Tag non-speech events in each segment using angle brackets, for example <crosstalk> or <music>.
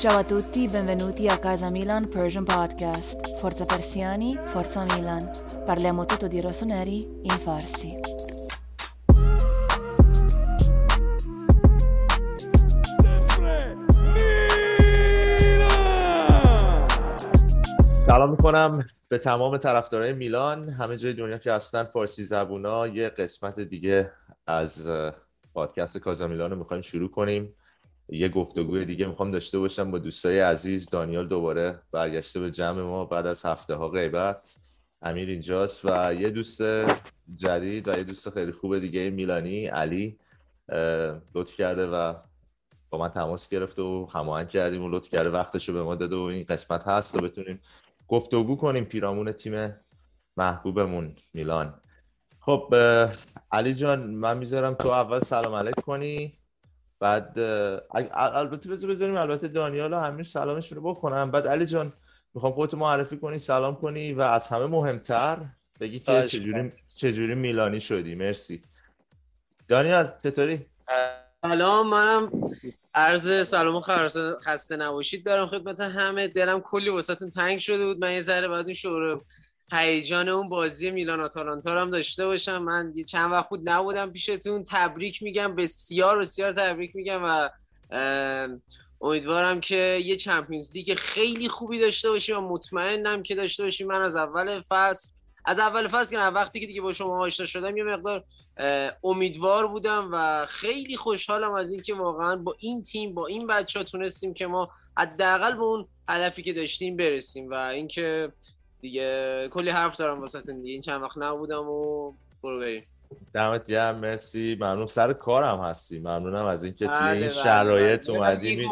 Ciao a tutti, benvenuti a Casa Milan Persian Podcast. Forza Persiani, Forza Milan. Parliamo tutto di rossoneri in farsi. سلام می‌کنم به تمام طرفدارای میلان همه جای دنیا که هستن فارسی زبونا یه قسمت دیگه از پادکست کازا میلان رو می‌خوایم شروع کنیم یه گفتگوی دیگه می‌خوام داشته باشم با دوستای عزیز. دانیال دوباره برگشته به جمع ما بعد از هفته ها غیبت. امیر اینجاست و یه دوست جدید و یه دوست خیلی خوب دیگه میلانی علی لطف کرده و با من تماس گرفته و هماهنگ کردیم و لطف کرده وقتش رو به ما داده و این قسمت هست و بتونیم گفتگو کنیم پیرامون تیم محبوبمون میلان. خب علی جان من می‌ذارم تو اول سلام علیک کنی. بعد البته بذار بذاریم البته دانیال و همین سلامشون رو بکنم. بعد علی جان می‌خوام خودتو معرفی کنی سلام کنی و از همه مهمتر بگی که چجوری چجوری میلانی شدی. مرسی. دانیال چطوری؟ سلام منم عرض سلام و خسته نباشید. دارم خدمت همه دلم کلی واسهتون تنگ شده بود. من یه ذره بعد اون شعور هیجان اون بازی میلان آتالانتا هم داشته باشم. من چند وقت بود نبودم پیشتون. تبریک میگم. بسیار بسیار تبریک میگم و امیدوارم که یه چمپیونز لیگ خیلی خوبی داشته باشیم و مطمئنم که داشته باشیم. من از اول فصل از اول فصل که وقتی که دیگه با شما آشنا شدم یه مقدار امیدوار بودم و خیلی خوشحالم از اینکه واقعا با این تیم با این بچه ها تونستیم که ما حداقل به اون هدفی که داشتیم برسیم و اینکه دیگه کلی حرف دارم واسه دیگه. این چند وقت نبودم و برو بریم. دمت گرم مرسی. ممنون. سر کارم هستی. ممنونم از اینکه توی این بله، شرایط بله. اومدی.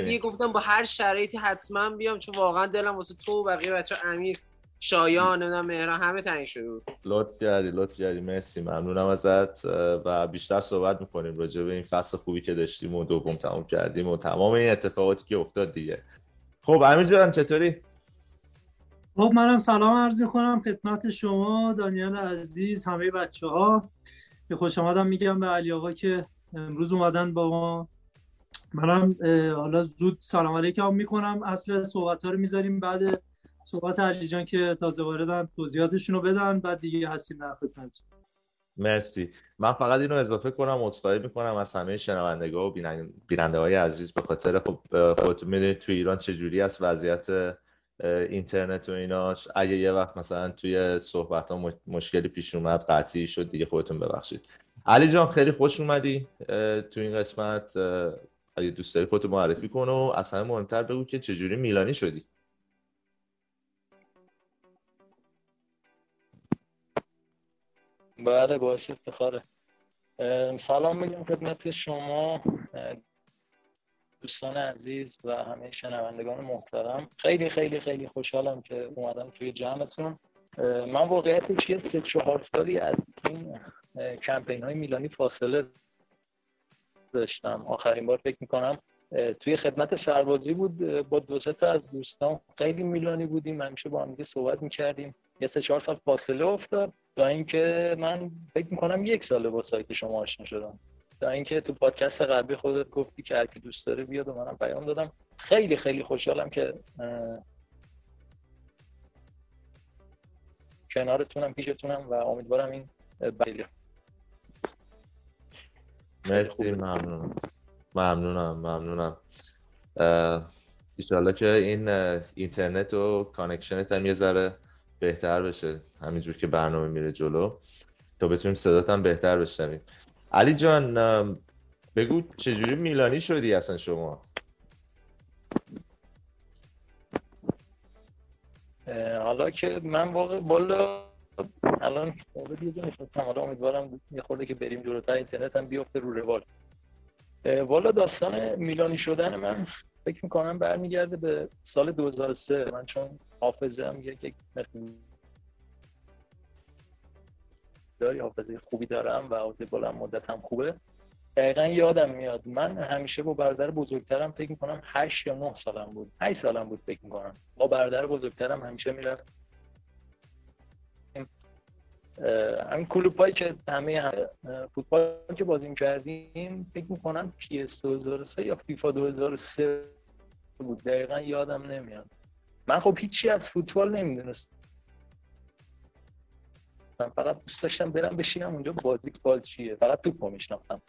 دیگه گفتم با هر شرایطی حتما بیام چون واقعا دلم واسه تو و بقیه بچه امیر شایان نمی‌دونم مهران همه تنگ شده بود. لطف کردی لطف کردی. مرسی. ممنونم ازت. و بیشتر صحبت می‌کنیم راجع به این فصل خوبی که داشتیم و دوم تموم کردیم و تمام این اتفاقاتی که افتاد دیگه. خب امیر جان چطوری؟ خب منم سلام عرض می‌کنم خدمت شما دانیال عزیز همه بچه ها که خوش آمدم میگم به علی آقا که امروز اومدن با ما. منم حالا زود سلام علیکم می‌کنم. اصل صحبت ها رو می‌ذاریم بعد صحبت علی جان که تازه واردن توضیحاتشون رو بدن بعد دیگه هستیم در خدمت. مرسی. من فقط اینو اضافه کنم عذرخواهی می‌کنم از همه شنوندگان و بیننده های عزیز. به خاطر خب خودتون می‌دونید تو ایران چجوری است وضعیت اینترنت و ایناش اگه یه وقت مثلا توی صحبت ها مشکلی پیش اومد قطعی شد دیگه خودتون ببخشید. علی جان خیلی خوش اومدی تو این قسمت. اگه دوست داری خودتو معرفی کن و اصلا مهمتر بگو که چجوری میلانی شدی. بله باعث افتخاره. سلام میگم خدمت شما. دوستان عزیز و همه شنوندگان محترم. خیلی خیلی خیلی خوشحالم که اومدم توی جمعتون. من واقعیتش یه سه چهار سالی از این کمپین های میلانی فاصله داشتم. آخرین بار فکر می‌کنم توی خدمت سربازی بود. با دو تا از دوستان خیلی میلانی بودیم. همیشه با هم صحبت می‌کردیم. یه سه چهار سال فاصله افتاد تا اینکه من فکر می‌کنم یک ساله با سایت شما آشنا شدم. تا اینکه تو پادکست قبلی خودت گفتی که هر کی دوست داره بیاد و منم پیام دادم. خیلی خیلی خوشحالم که کنارتونم پیشتونم و امیدوارم این بله مرسی ممنونم ممنونم. ممنونم ایشالله که این اینترنت و connection ت هم یه ذره بهتر بشه. همینجور که برنامه میره جلو. تا بتونیم صدات هم بهتر بشنویم. علی جان بگو چجوری میلانی شدی اصلا شما؟ حالا که من واقع بالا الان یه حالا امیدوارم یه خورده که بریم جلوتر اینترنت هم بیفته رو روال. والا داستان میلانی شدن من فکر می‌کنم برمیگرده به سال 2003 من چون حافظه هم یک داری حافظه خوبی دارم و حافظه بلند مدت هم خوبه. دقیقا یادم میاد من همیشه با برادر بزرگترم فکر می‌کنم 8 یا 9 سالم بود. 8 سالم بود فکر می‌کنم. با برادر بزرگترم همیشه می‌رفت. همین کلوب که همه فوتبال که بازی کردیم فکر می‌کنم اس 2003 یا فیفا 2003 بود. دقیقا یادم نمیاد. من خب هیچی از فوتبال نمی‌دونستم. فقط دوست داشتم برم بشینم اونجا بازی بال چیه. فقط توپ میشناختم.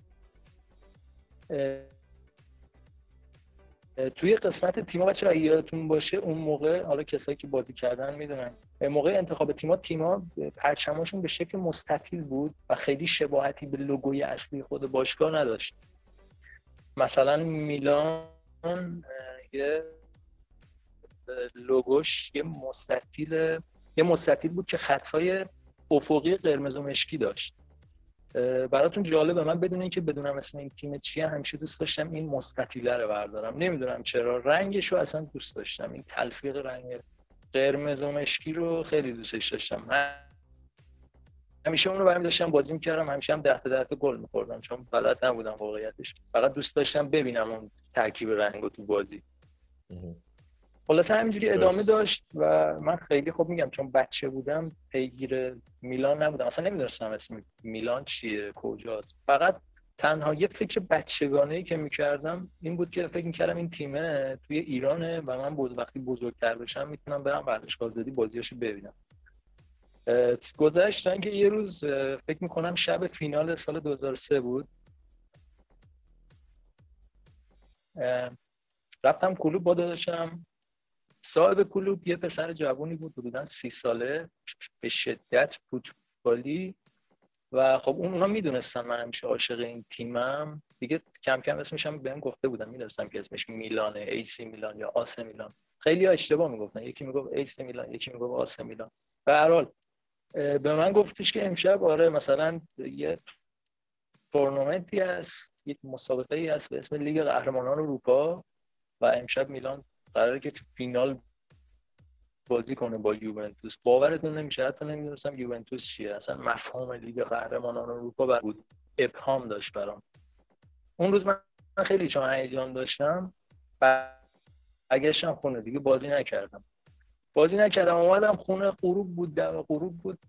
توی قسمت تیما بچه یادتون باشه اون موقع حالا کسایی که بازی کردن می‌دونن موقع انتخاب تیما تیما پرچماشون به شکل مستطیل بود و خیلی شباهتی به لوگوی اصلی خود باشگاه نداشت. مثلا میلان یه لوگوش یه مستطیل یه مستطیل بود که خطهای افقی قرمز و مشکی داشت. براتون جالبه من بدون اینکه بدونم اسم این تیم چیه همیشه دوست داشتم این مستطیله رو بردارم. نمی‌دونم چرا. رنگش رو اصلا دوست داشتم. این تلفیق رنگ قرمز و مشکی رو خیلی دوستش داشتم. همیشه اون رو برمی داشتم بازی می‌کردم همیشه هم ده تا ده تا گل میخوردم. چون بلد نبودم واقعیتش. فقط دوست داشتم ببینم اون ترکیب رنگ تو بازی. خلاصه همینجوری ادامه داشت و من خیلی خوب میگم چون بچه بودم پیگیر میلان نبودم. اصلا نمی‌دونستم اسم میلان چیه کجاست. فقط تنها یه فکر بچگانه ای که می‌کردم این بود که فکر می‌کردم این تیمه توی ایرانه و من بود وقتی بزرگتر بشم می‌تونم برم ورزشگاه زدی بازیاشو ببینم. گذشتن که یه روز فکر می‌کنم شب فینال سال 2003 بود. رفتم کلوب با داداشم. صاحب کلوب یه پسر جوانی بود حدودا سی ساله به شدت فوتبالی. و خب اون اونا می‌دونستن من همیشه عاشق این تیمم. دیگه کم کم اسمش هم بهم گفته بودم می‌دونستم که اسمش میلانه ایسی میلان یا آس میلان. خیلی ها اشتباه می‌گفتن. یکی می‌گفت ایسی میلان یکی می‌گفت آس میلان. به هر حال به من گفتش که امشب آره مثلا یه تورنمنتی هست یک مسابقه ای هست به اسم لیگ قهرمانان اروپا و امشب میلان قراره که فینال بازی کنه با یوونتوس. باورتون نمیشه حتی نمی‌دونستم یوونتوس چیه. اصلا مفهوم لیگ قهرمانان اروپا بر بود. ابهام داشت برام. اون روز من خیلی چون هیجان داشتم برگشتم خونه دیگه بازی نکردم. بازی نکردم اومدم خونه غروب بود در غروب بود.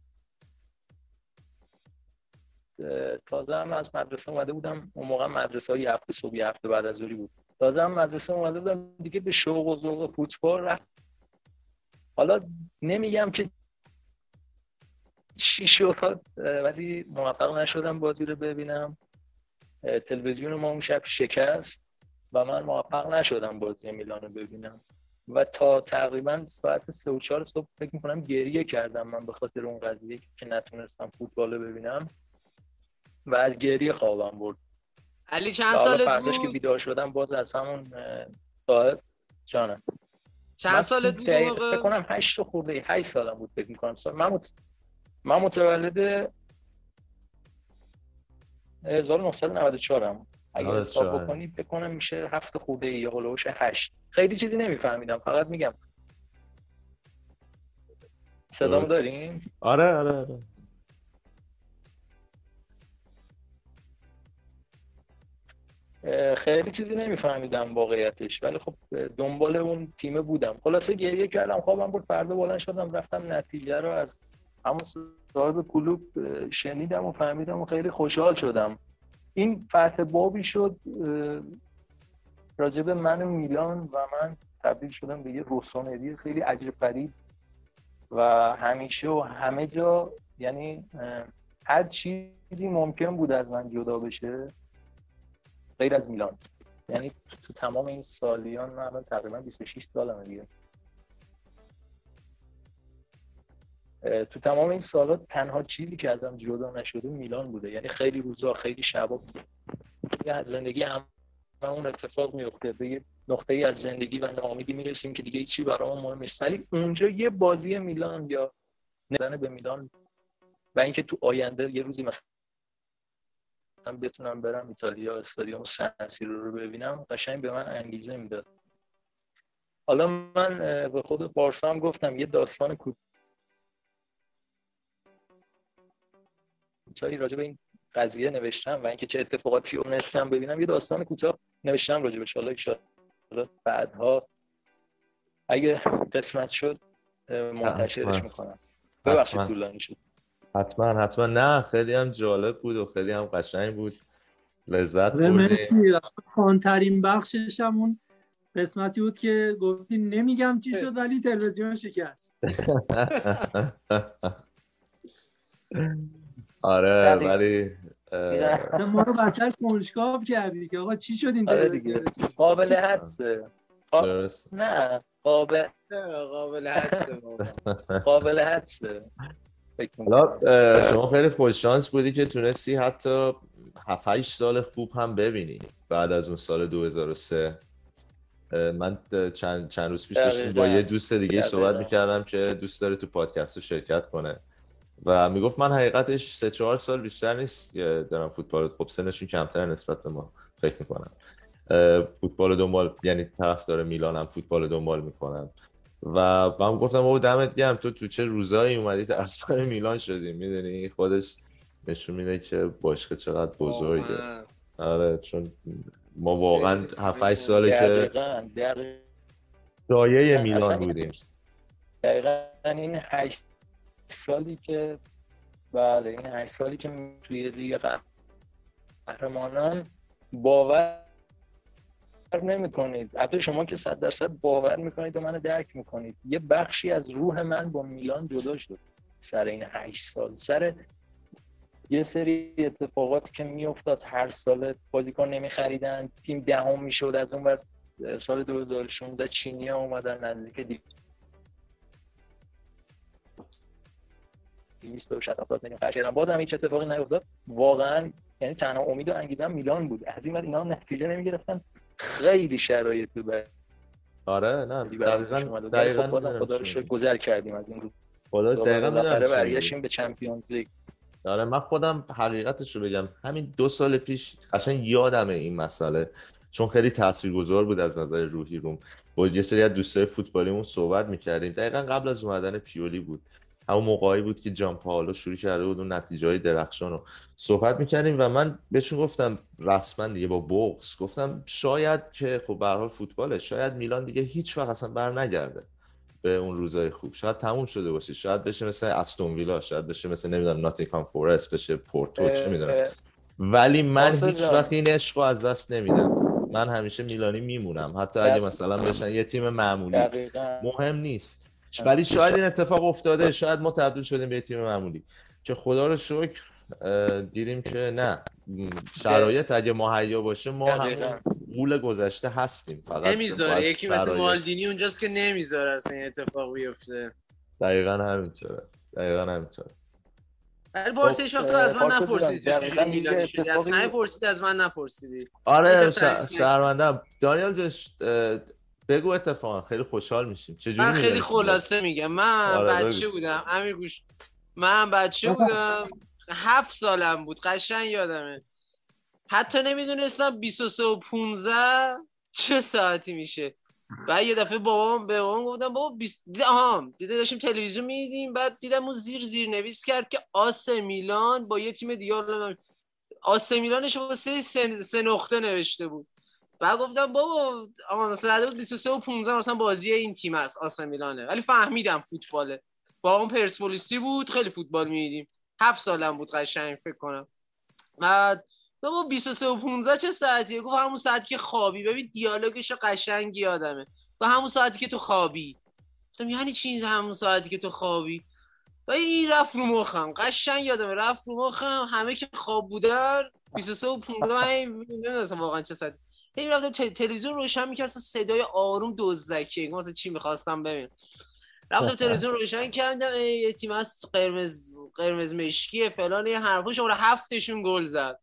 تازه هم از مدرسه اومده بودم. اون موقع مدرسه های هفته صبح هفته بعد از بود. تازه هم مدرسه اومده بودم دیگه به شوق و ذوق فوتبال رفت. حالا نمیگم که چی شد ولی موفق نشدم بازی رو ببینم. تلویزیون ما اون شب شکست و من موفق نشدم بازی میلان رو ببینم. و تا تقریبا ساعت سه و چهار صبح فکر می‌کنم گریه کردم من به خاطر اون قضیه که نتونستم فوتبال رو ببینم. و از گریه خوابم برد. علی چند سال فرداش که بیدار شدم باز از همون صاحب جانم. چند سال بود فکر کنم 8 خورده 8 سالم بود فکر می‌کنم. سال من مت... من متولد 1994 ام. اگه حساب بکنی فکر کنم میشه هفت خورده یا هولوش 8 خیلی چیزی نمیفهمیدم فقط میگم. صدامو داریم؟ آره آره آره. خیلی چیزی نمیفهمیدم واقعیتش ولی خب دنبال اون تیمه بودم. خلاصه گریه کردم خوابم بود فردا بلند شدم رفتم نتیجه رو از همون صاحب کلوب شنیدم و فهمیدم و خیلی خوشحال شدم. این فتح بابی شد راجب من و میلان و من تبدیل شدم به یه روسانری خیلی عجیب غریب و همیشه و همه جا یعنی هر چیزی ممکن بود از من جدا بشه غیر از میلان. یعنی تو تمام این سالیان من الان تقریبا 26 سالمه دیگه. تو تمام این سالا تنها چیزی که ازم جدا نشده میلان بوده. یعنی خیلی روزا خیلی شبا یه زندگی هم اون اتفاق میفته به یه نقطه ای از زندگی و ناامیدی می‌رسیم که دیگه چی برامون مهم نیست. ولی اونجا یه بازی میلان یا ندن به میلان و اینکه تو آینده یه روزی مثلا من بتونم برم ایتالیا استادیوم سنسیرو رو ببینم. قشنگ به من انگیزه می‌داد. حالا من به خود بارسا هم گفتم یه داستان کوتاهی راجع به این قضیه نوشتم و اینکه چه اتفاقاتی رو نشتم ببینم. یه داستان کوتاه نوشتم راجع بهش. حالا ان بعدها. اگه قسمت شد منتشرش می‌کنم. ببخشید طولانی شد. حتما حتما. نه خیلی هم جالب بود و خیلی هم قشنگ بود. لذت بردیم. خانترین بخشش همون قسمتی بود که گفتیم نمیگم چی شد ولی تلویزیون شکست. <laughs> آره ولی ما رو بدتر کنجکاو کردی که آقا چی شد این آره تلویزیون قابل حدسه. نه قابل قابل حدسه. قابل حدسه. حالا شما خیلی خوششانس بودی که تونستی حتی 7 8 سال خوب هم ببینی بعد از اون سال 2003 اه، من چند چند روز پیش با. یه دوست دیگه. صحبت می‌کردم که دوست داره تو پادکست رو شرکت کنه. و می‌گفت من حقیقتش سه چهار سال بیشتر نیست که دارم فوتبال. خب سنشون کمتر نسبت به ما فکر می‌کنم. فوتبال دنبال یعنی طرفدار میلانم فوتبال دنبال می‌کنم. و من گفتم بابا دمت گرم تو تو چه روزایی اومدی؟ طرفدار میلان شدی می‌دونی؟ خودش نشون میده که باشگاه چقدر بزرگه. آره چون ما واقعا 7 8 ساله که دایه میلان بودیم. دقیقا این هشت سالی که بله این هشت سالی که توی لیگ قهرمانان باور نمی کنید البته شما که صد درصد باور می‌کنید و منو درک می‌کنید. یه بخشی از روح من با میلان جدا شد سر این هشت سال. سر یه سری اتفاقاتی که میافتاد هر سال بازیکن نمیخریدن تیم دهم می‌شد از اون ور سال 2016 چینی ها اومدن نزدیک 260 70 میلیون خرج کردن. بازم هیچ اتفاقی نیفتاد. واقعا یعنی تنها امید و انگیزه میلان بود. از این ور اینا نتیجه نمی‌گرفتن. خیلی شرایط بعدی آره نه برای دقیقاً دقیقاً خب خدا رو شکر. گذر کردیم از این روز خدا دقیقاً چی میگی. برگشتیم به چمپیونز لیگ. آره من خودم حقیقتش رو بگم. همین دو سال پیش قشنگ یادمه این مسئله. چون خیلی تاثیرگذار بود از نظر روحی روم. با یه سری از دوستای فوتبالیمون صحبت می‌کردیم. دقیقا قبل از اومدن پیولی بود. همون موقعی بود که جان پاولو شروع کرده بود اون نتیجه های درخشان رو صحبت می‌کردیم و من بهشون گفتم رسما دیگه با بغض گفتم شاید که خب به هر حال فوتباله شاید میلان دیگه هیچ وقت اصلا بر نگرده به اون روزای خوب. شاید تموم شده باشه شاید بشه مثل استون ویلا شاید بشه مثل نمی‌دونم ناتینگهام فورست بشه پورتو چه می‌دونم. ولی من هیچ. وقت این عشق رو از دست نمیدم. من همیشه میلانی میمونم. حتی اگه. مثلا بشن یه تیم معمولی دقیقاً. مهم نیست. ولی شاید این اتفاق افتاده شاید ما تبدیل شدیم به تیم معمولی. که خدا رو شکر دیدیم که نه. شرایط اگه مهیا باشه ما. همون قول گذشته هستیم فقط. نمی‌ذاره. یکی مثل شرایط- مالدینی اونجاست که نمی‌ذاره اصلا این اتفاق بیفته. دقیقا همینطوره. دقیقا همینطوره. ولی پارس خب، تو از من شدی از همه پرسیدی از من نپرسیدی. آره داشتم ش- تعریف شرمندم دانیال جش بگو اتفاقا خیلی خوشحال میشیم. چجوری من خیلی؟ خلاصه میگم. من آره، بچه بگو. بودم. امیر گوش. من بچه بودم. هفت سالم بود. قشنگ یادمه. حتی نمی‌دونستم 23 و 15 چه ساعتی میشه. بعد یه دفعه بابام به بابام گفتم بابا 20 دیدم آها دیده داشتیم تلویزیون می‌دیدیم. بعد دیدم اون زیر زیر نویس کرد که آس میلان با یه تیم دیگه. آس میلانش واسه سه, سه نقطه نوشته بود. بعد گفتم بابا آقا مثلا بود 23 و 15 مثلا بازی این تیم است آس میلانه. ولی فهمیدم فوتباله. با اون پرسپولیسی بود خیلی فوتبال می‌دیدیم. هفت سالم بود قشنگ فکر کنم. بعد بابا 23 و 15 چه ساعتیه؟ گفت همون ساعتی که خوابی. ببین دیالوگش قشنگ یادمه. و همون ساعتی که تو خوابی. گفتم یعنی چی همون ساعتی که تو خوابی؟ و این رفت رو مخم. قشنگ یادمه. رفت رو مخم. همه که خواب بودن 23 و 15 من نمی‌دونستم واقعا چه ساعتی. هی رفتم تلویزیون روشن می‌کرد صدای آروم دزدکی انگار مثلا چی می‌خواستم ببینم رفتم تلویزیون روشن کردم یه تیم از قرمز قرمز مشکیه فلان یه حرفا شماره هفتشون گل زد.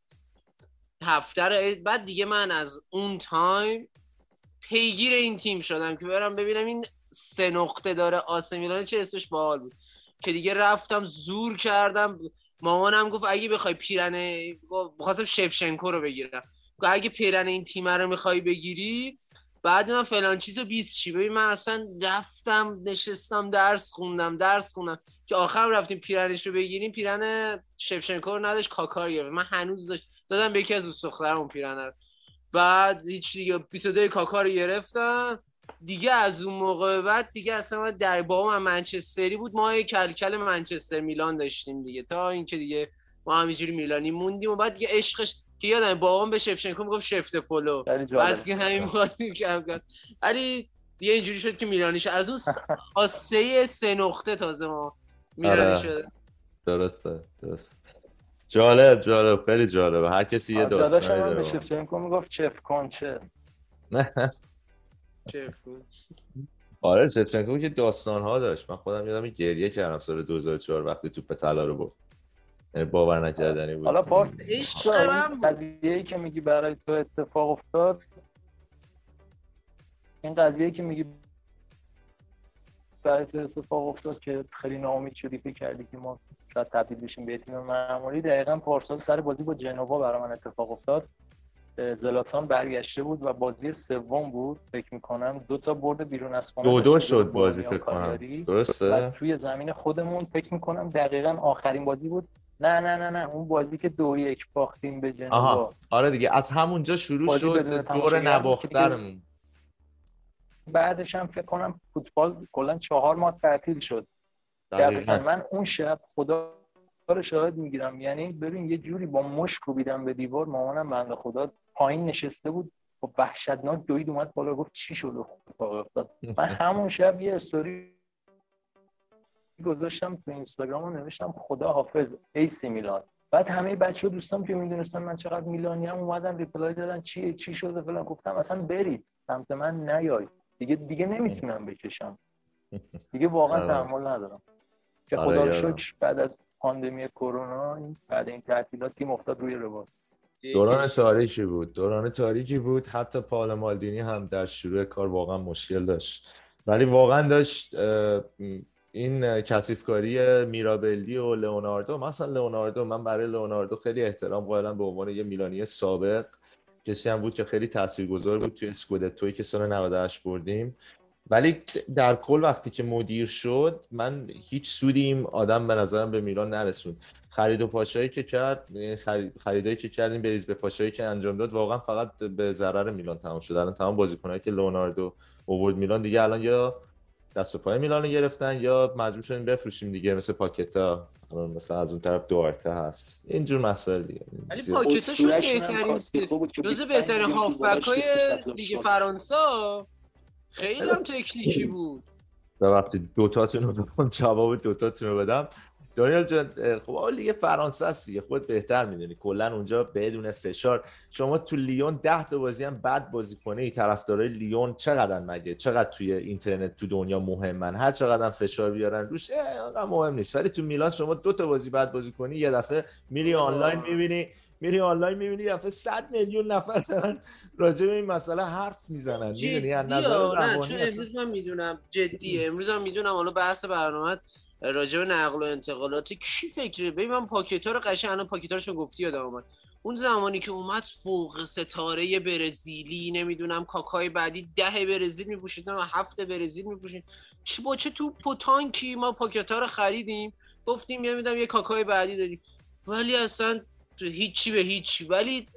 هفته بعد دیگه من از اون تایم پیگیر این تیم شدم که برم ببینم این سه نقطه داره آسه میلان چه اسمش باحال بود. که دیگه رفتم زور کردم. مامانم گفت اگه بخوای پیرن بخواستم شفشنکو رو بگیرم. اگه پیرن این تیم رو می‌خوای بگیری بعد من فلان چیزو 20 چی؟ ببین من اصلا رفتم نشستم درس خوندم درس خوندم. که آخر رفتیم پیرنش رو بگیریم پیرن شفشنکو رو نداشت کاکار گرفت من هنوز داشت دادم به یکی از دوست دخترم پیرنه رو. بعد هیچ دیگه 22 کاکا رو گرفتم. دیگه از اون موقع بعد دیگه اصلا من در بابام هم منچستری بود. ما کلکل منچستر میلان داشتیم دیگه. تا اینکه دیگه ما همینجوری میلانی موندیم و بعد دیگه عشقش که یادم بابام به شفچنکو می‌گفت شفت پولو خیلی جالب. از که همین می‌خواستیم کم کرد. ولی دیگه اینجوری شد که میلانی شد. از اون <laughs> آسه سه نقطه تازه ما میلانی آره. شده. درسته درست جالب جالب. خیلی جالبه هر کسی یه داداشم داستانی هم به داره شفچنکو می‌گفت چف کنچه. آره شفچنکو که داستان ها داشت. من خودم یادم گریه کردم سال 2004 وقتی توپ طلا رو برد. یعنی باور نکردنی بود. حالا باز. قضیه ای که میگی برای تو اتفاق افتاد این قضیه ای که میگی برای تو اتفاق افتاد که خیلی ناامید شدی فکر کردی که ما شاید تبدیل بشیم به تیم معمولی. دقیقا پارسال سر بازی با جنوا برای من اتفاق افتاد. زلاتان برگشته بود و بازی سوم بود فکر می‌کنم. دو تا برد بیرون از خانه دو دو شد بازی فکر کنم. کالیاری. و درسته توی زمین خودمون فکر می‌کنم دقیقا آخرین بازی بود نه نه نه نه اون بازی که دو یک باختیم به جنوا آها آره دیگه از همونجا شروع شد دور نباخترمون بعدش هم فکر کنم فوتبال کلا چهار ماه تعطیل شد. دقیقا. دقیقاً. من اون شب خدا رو شاهد می‌گیرم. یعنی ببین یه جوری با مشک کوبیدم به دیوار. مامانم بنده خدا پایین نشسته بود با وحشتناک دوید اومد بالا گفت چی شد؟ اتفاق افتاد. من <laughs> همون شب یه استوری گذاشتم تو اینستاگرام و نوشتم خدا حافظ ایسی میلان بعد همه بچه دوستان که می‌دونستن من چقدر میلانی هم اومدن reply دادن چیه چی شده فلان. گفتم اصلا برید سمت من نیاید دیگه دیگه نمی‌تونم بکشم. دیگه واقعا آره. تحمل ندارم. که آره، خدا رو. شکر بعد از پاندمی کرونا این- بعد این تعطیلات تیم افتاد روی روال دوران تاریکی بود. دوران تاریکی بود. حتی پائولو مالدینی هم در شروع کار واقعا مشکل داشت. ولی واقعا داشت این کثیفکاری میرابلدی و لئوناردو مثلا لئوناردو من برای لئوناردو خیلی احترام قائلم به عنوان یه میلانی سابق. کسی هم بود که خیلی تاثیرگذار بود توی اسکودتویی که سال 98 بردیم. ولی در کل وقتی که مدیر شد من هیچ سودی این آدم به نظرم به میلان نرسوند. خرید و پاشایی که کرد یعنی خرید خریدایی که کردیم بریز به پاشایی که انجام داد واقعا فقط به ضرر میلان تمام شد. الان تمام بازیکنایی که لئوناردو اوورد میلان دیگه الان یا دست و پای میلان رو گرفتن یا مجبور شدیم بفروشیم دیگه مثل پاکتا. مثلا از اون طرف دوارته هست. اینجور مسائل دیگه. ولی پاکتا شد بهترین کاستیکو بود که جز 25 بهترین میلیون تو هافبک های گذاشت، شیفتش از لیگ شد. فرانسه خیلی هم تکنیکی بود. وقتی دوتاتون رو جواب دوتاتون رو بدم. دانیال جان خب آقا لیگ فرانسه است دیگه خود بهتر می‌دونی. کلا اونجا بدون فشار. شما تو لیون ده تا بازی هم بد بازی کنی طرفدارای لیون چقدر مگه؟ چقدر توی اینترنت تو دنیا مهمن؟ هر چقدر فشار بیارن روش انقدر مهم نیست. ولی تو میلان شما دو تا بازی بد بازی کنی یه دفعه میری آنلاین می‌بینی میری آنلاین می‌بینی یه دفعه 100 میلیون نفر دارن راجع به این مسئله حرف می‌زنن. می‌دونی؟ از نظر روانی امروز من می‌دونم جدی امروز هم می‌دونم حالا بحث برنامه راجع به نقل و انتقالات کی فکره؟ ببین من پاکتا رو قشنگ الان پاکتاشو گفتی یادم اومد. اون زمانی که اومد فوق ستاره برزیلی نمی‌دونم کاکای بعدی ده برزیل میپوشید نه هفت برزیل میپوشید. چی با چه توپ و تانکی ما پاکتا رو خریدیم؟ گفتیم یه میدم یه کاکای بعدی داریم. ولی اصلا هیچی به هیچی. ولی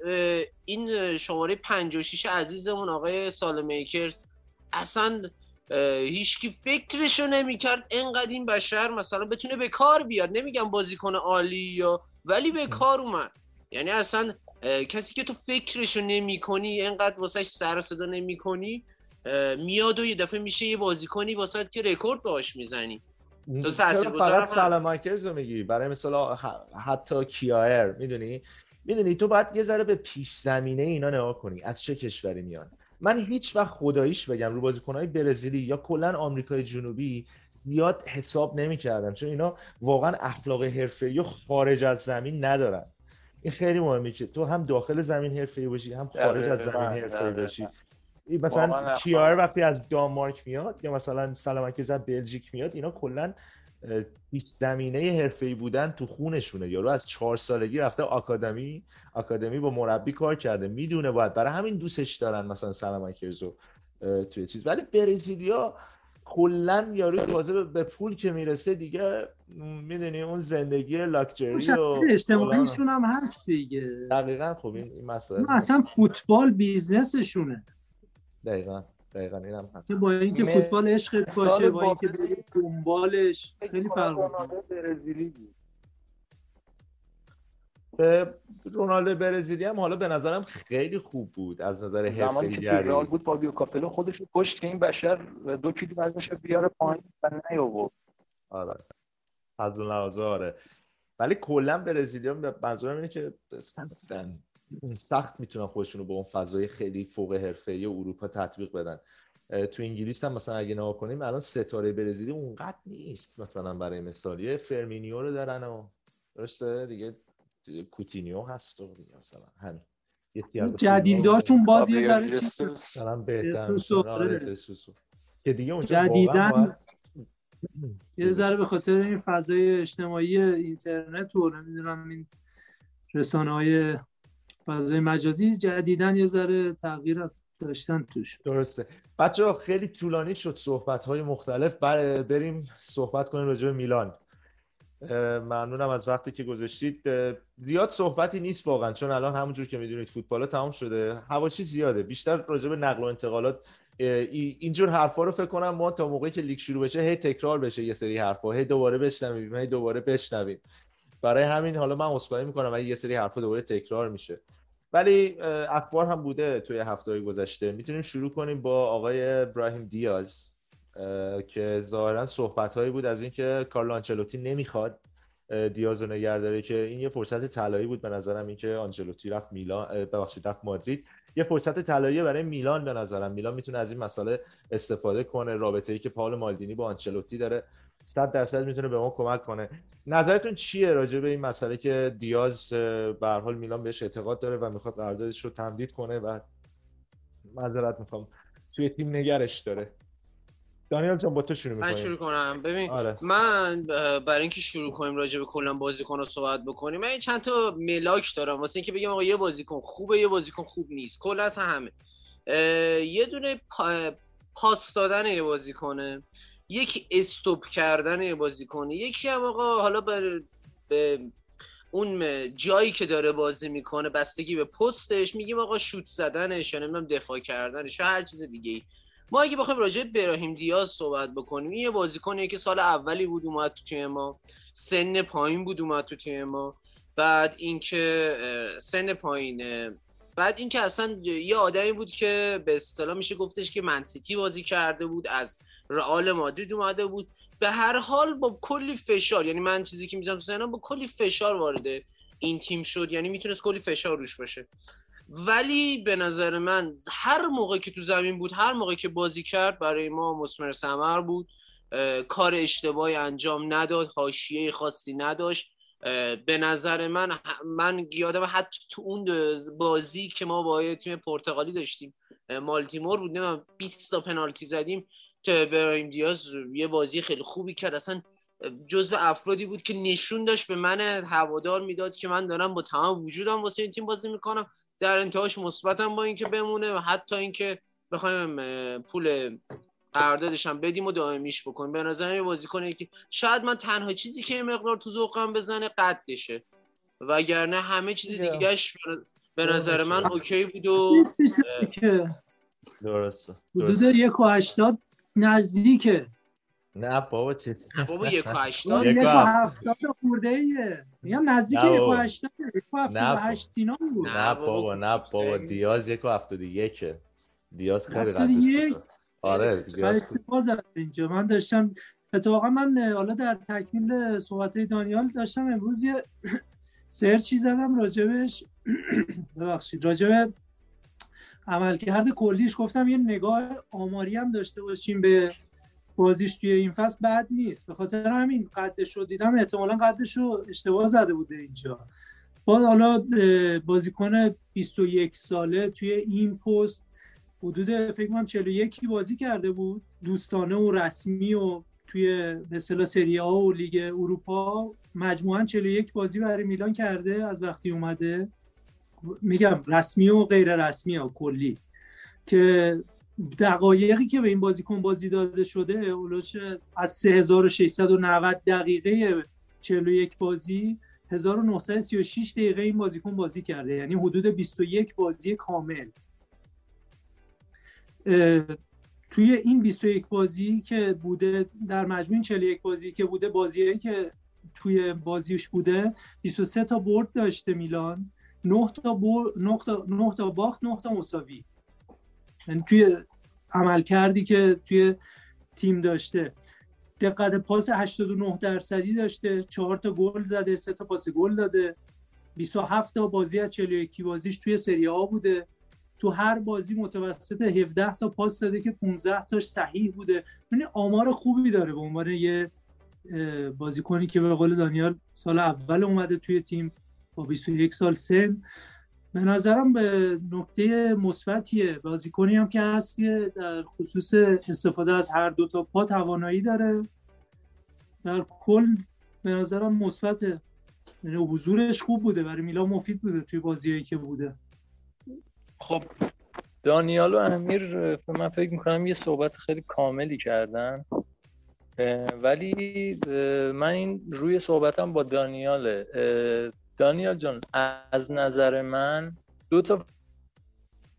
این شماره 56 عزیزمون آقای سال میکرز اصلا هیچکی فکرشو نمی‌کرد انقدر این بشر مثلا بتونه به کار بیاد. نمیگم بازیکن عالی یا ولی به کار اومد. یعنی اصلا کسی که تو فکرشو نمی کنی انقدر واسهش سر صدا نمی کنی میاد و یه دفعه میشه یه بازیکنی واسه که رکورد باش می‌زنی. تو فقط سلاماکرز رو میگی؟ برای مثلا حتی کیایر می‌دونی؟ می‌دونی؟ تو باید یه ذره به پیش زمینه اینا نگاه کنی. از چه کشوری میان؟ من هیچ وقت خداییش بگم رو بازیکنهای برزیلی یا کلا آمریکای جنوبی زیاد حساب نمی‌کردم چون اینا واقعا اخلاق حرفه‌ای و خارج از زمین ندارن این خیلی مهمه که تو هم داخل زمین حرفه‌ای باشی هم خارج از زمین حرفه‌ای. باشی این مثلا. کیار وقتی از دانمارک میاد یا مثلا سلامکرز از بلژیک میاد اینا کلا هیچ زمینه حرفه‌ای بودن تو خونشونه. یارو از چهار سالگی رفته آکادمی آکادمی با مربی کار کرده. می‌دونه باید. برای همین دوستش دارن مثلا سلامکرزو توی چیز. ولی برزیلیا کلا یارو تازه به- پول که می‌رسه دیگه می‌دونی اون زندگی لاکچری و. اجتماعیشون هم هست دیگه. دقیقا. خب این این مسائل اون اصلا فوتبال بیزنسشونه. دقیقا. دقیقا این هم هست. که با اینکه فوتبال عشقت باشه با اینکه بری دنبالش خیلی فرق می‌کنه. رونالدو برزیلی بود. رونالدو برزیلی هم حالا به نظرم خیلی خوب بود از نظر زمانی که رئال بود فابیو کاپلو خودش رو کشت که این بشر دو کیلو وزنش رو بیاره پایین و نیاورد. آره. از اون لحاظه آره. ولی کلا برزیلیا منظورم اینه که سختن سخت می‌تونن خودشون رو به اون فضای خیلی فوق حرفه‌ای اروپا تطبیق بدن. تو انگلیس هم مثلا اگه نگاه کنیم الان ستاره برزیلی اونقدر نیست مثلا برای مثال. یه فرمینیو رو دارن و درسته؟ دیگه کوتینیو هست و دیگه مثلا همین. جدیداشون باز یه ذره چیز بهتر آره، که دیگه اونجا جدیدن یه ذره به خاطر این فضای اجتماعی اینترنت و نمی‌دونم این رسانه های فضای مجازی جدیدن یه ذره تغییر داشتن توش. درسته. بچه خیلی طولانی شد صحبت های مختلف بریم صحبت کنیم راجع میلان. ممنونم از وقتی که گذاشتید. زیاد صحبتی نیست واقعا چون الان همونجور که می‌دونید فوتبال تمام شده. هواشی زیاده. بیشتر راجع به نقل و انتقالات اینجور حرفا رو فکر کنم ما تا موقعی که لیگ شروع بشه هی تکرار بشه یه سری حرفا. هی دوباره بشنویم هی دوباره بشنویم. برای همین حالا من عذرخواهی می‌کنم اگه یه سری حرفا دوباره تکرار میشه. ولی اخبار هم بوده توی هفته گذشته. می‌تونیم شروع کنیم با آقای ابراهیم دیاز که ظاهرا صحبت هایی بود از اینکه کارلو آنچلوتی نمی‌خواد دیاز رو نگهداره که این یه فرصت طلایی بود به نظرم اینکه آنچلوتی رفت میلان ببخشید رفت مادرید. یه فرصت طلایی برای میلان به نظرم. میلان می‌تونه از این مسئله استفاده کنه. رابطه ای که پاول مالدینی با آنچلوتی داره. 100 درصد می‌تونه به ما کمک کنه. نظرتون چیه راجع به این مسئله که دیاز به حال میلان بهش اعتقاد داره و می‌خواد قراردادش رو تمدید کنه و معذرت می‌خوام توی تیم نگرش داره. دانیال جان با تو شروع من شروع کنم. ببین آره. من برای اینکه شروع کنیم راجع به کلا بازیکن رو صحبت بکنیم من چند تا ملاک دارم. واسه اینکه بگم آقا یه بازیکن خوبه یه بازیکن خوب نیست. کلا همه. یه دونه پاس دادن یه بازیکنه. یک استوب کردن بازیکنه یکی هم آقا حالا به, به اون جایی که داره بازی می‌کنه بستگی به پستش میگیم آقا شوت زدنش یا نمی‌دونم دفاع کردنش یا هر چیز دیگه ای. ما اگه بخوایم راجع به براهیم دیاز صحبت بکنیم یه بازیکنیه که سال اولی بود اومد تو تیم ما. سن پایین بود اومد تو تیم ما. بعد اینکه سن پایین بعد اینکه اصلا یه آدمی بود که به اصطلاح میشه گفتش که منسیتی بازی کرده بود از رئال مادرید اومده بود. به هر حال با کلی فشار یعنی من چیزی که می‌ذارم تو با کلی فشار وارد این تیم شد. یعنی می‌تونست کلی فشار روش باشه. ولی به نظر من هر موقع که تو زمین بود هر موقع که بازی کرد برای ما مسمر سمر بود. کار اشتباهی انجام نداد حاشیه خاصی نداشت. به نظر من من یادم حتی تو اون بازی که ما با تیم پرتغالی داشتیم مالتیمور بود. نه 20 تا پنالتی زدیم. که برایم دیاز یه بازی خیلی خوبی کرد. اصلا جزو افرادی بود که نشون داشت به من هوادار می‌داد که من دارم با تمام وجودم واسه این تیم بازی می‌کنم. در انتهاش مثبتم با اینکه بمونه و حتی اینکه بخوایم پول قراردادش هم بدیم و دائمیش بکنیم. به نظر یه کنه که شاید من تنها چیزی که یه مقدار تو ذوقم بزنه قدشه. وگرنه همه چیز دیگهش به نظر من اوکی بود و درسته. حدود یک و هشتاد نزدیکه. نه بابا چه بابا یک و هشتاد؟ یک و هفتاد خورده ایه میگم نزدیک یک و هشتاد یک و هفتاد هشت اینا بود. نه بابا نه بابا. دیاز یک. و هفتاد یکه دیاز خیلی. قدر آره دیاز اینجا. من داشتم اتفاقا من حالا در تکمیل صحبت دانیال داشتم امروز یه <clears throat> سرچی زدم راجبش. <clears throat> ببخشید. راجب عملکرد کلیش گفتم یه نگاه آماری هم داشته باشیم به بازیش توی این فصل بد نیست. به خاطر همین قدش رو دیدم احتمالا قدش رو اشتباه زده بوده اینجا. با حالا بازیکن 21 ساله توی این پست حدود فکر کنم 41 بازی کرده بود. دوستانه و رسمی و توی مثلا سری ها و لیگ اروپا مجموعا 41 بازی برای میلان کرده از وقتی اومده. میگم رسمی و غیر رسمی ها کلی. که دقایقی که به این بازیکن بازی داده شده اولش از 3690 دقیقه 41 بازی 1936 دقیقه این بازیکن بازی کرده. یعنی حدود 21 بازی کامل. توی این 21 بازی که بوده در مجموع 41 بازی که بوده بازیایی که توی بازیش بوده 23 تا برد داشته میلان. 9 تا برد 9 تا 9 تا باخت 9 تا مساوی. یعنی توی عمل کردی که توی تیم داشته. دقت پاس 89 درصدی داشته. 4 تا گل زده 3 تا پاس گل داده. 27 تا بازی از 41 بازیش توی سری آ بوده. تو هر بازی متوسط 17 تا پاس داده که 15 تاش صحیح بوده. یعنی آمار خوبی داره به عنوان یه بازیکنی که به قول دانیال سال اول اومده توی تیم. با 21 سال سن به نظرم به نکته مثبتیه. بازیکنی هم که هست در خصوص استفاده از هر دو تا پا توانایی داره. در کل به نظرم مثبته. یعنی حضورش خوب بوده برای میلان مفید بوده توی بازیایی که بوده. خب دانیال و امیر من فکر می‌کنم یه صحبت خیلی کاملی کردن. ولی من این روی صحبتم با دانیاله. دانیال جان از نظر من دو تا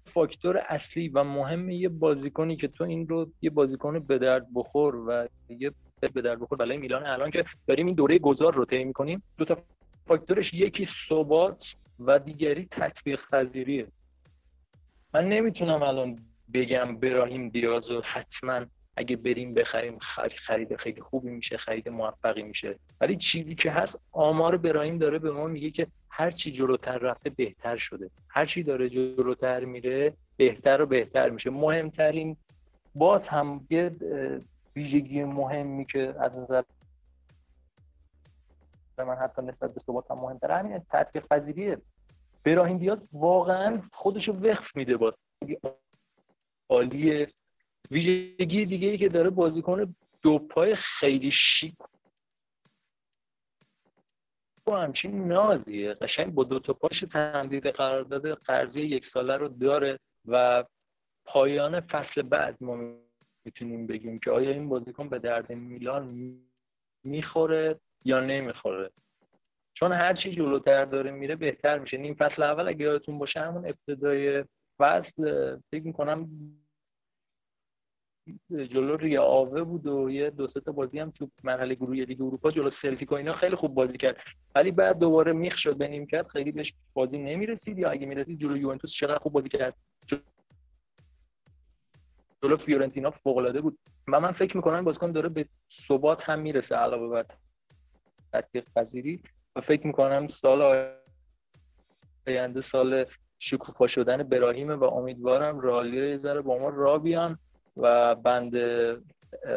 فاکتور اصلی و مهم یه بازیکنی که تو این رو یه بازیکن به درد بخور و یه به درد بخور برای میلان الان که داریم این دوره گذار رو طی می‌کنیم دو تا فاکتورش یکی ثبات و دیگری تطبیق پذیریه. من نمی‌تونم الان بگم براهیم دیازو حتما. اگه بریم بخریم خرید خیلی خوبی میشه خرید موفقی میشه. ولی چیزی که هست آمار براهیم داره به ما میگه که هر چی جلوتر رفته بهتر شده. هر چی داره جلوتر میره بهتر و بهتر میشه. مهمترین باز هم یه ویژگی مهمی که از نظر من حتی نسبت به ثبات هم مهمتر همین تطبیق پذیریه. براهیم دیاز واقعا خودشو وقف میده با عالیه ویژگی دیگه ای که داره بازیکن دو پای خیلی شیک و همچین نازیه. قشنگ با دو تا پاش تمدید قرارداد قرضی یک ساله رو داره و پایان فصل بعد ما می‌تونیم بگیم که آیا این بازیکن به درد میلان می‌خوره یا نمی‌خوره. چون هر چی جلوتر داره میره بهتر میشه. نیم فصل اول اگه یادتون باشه همون ابتدای فصل فکر می‌کنم جلو ریا آوه بود و یه دو تا بازی هم تو مرحله گروهی لیگ اروپا جلو سلتیک و اینا خیلی خوب بازی کرد. ولی بعد دوباره میخ شد به نیم کرد خیلی بهش بازی نمی‌رسید یا اگه می‌رسید جلو یوونتوس چقدر خوب بازی کرد؟ جلو فیورنتینا فوق العاده بود. و من فکر می‌کنم بازیکن داره به ثبات هم می‌رسه علاوه بر تطبیق پذیری. و فکر می‌کنم سال آینده سال شکوفا شدن براهیم و امیدوارم رئال یه ذره با ما راه بیان. و بند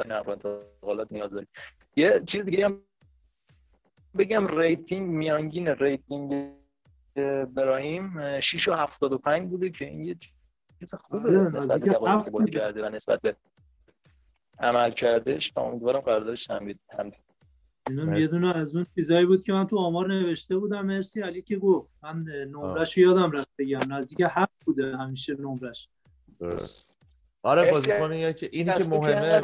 نقل انتقالات نیاز داریم. یه چیز دیگه هم بگم rating میانگین rating براهیم 6 و 75 بوده که این یه چیز خوبه آره، نسبت به بازی کرده و نسبت به عمل کردش امیدوارم قراردادش تمدید تمدید. یه دونه از اون چیزایی بود که من تو آمار نوشته بودم. مرسی علی که گفت. من نمرش یادم رفت بگم. نزدیک هفت بوده همیشه نمرش درست. آره بازیکن که اینی که مهمه.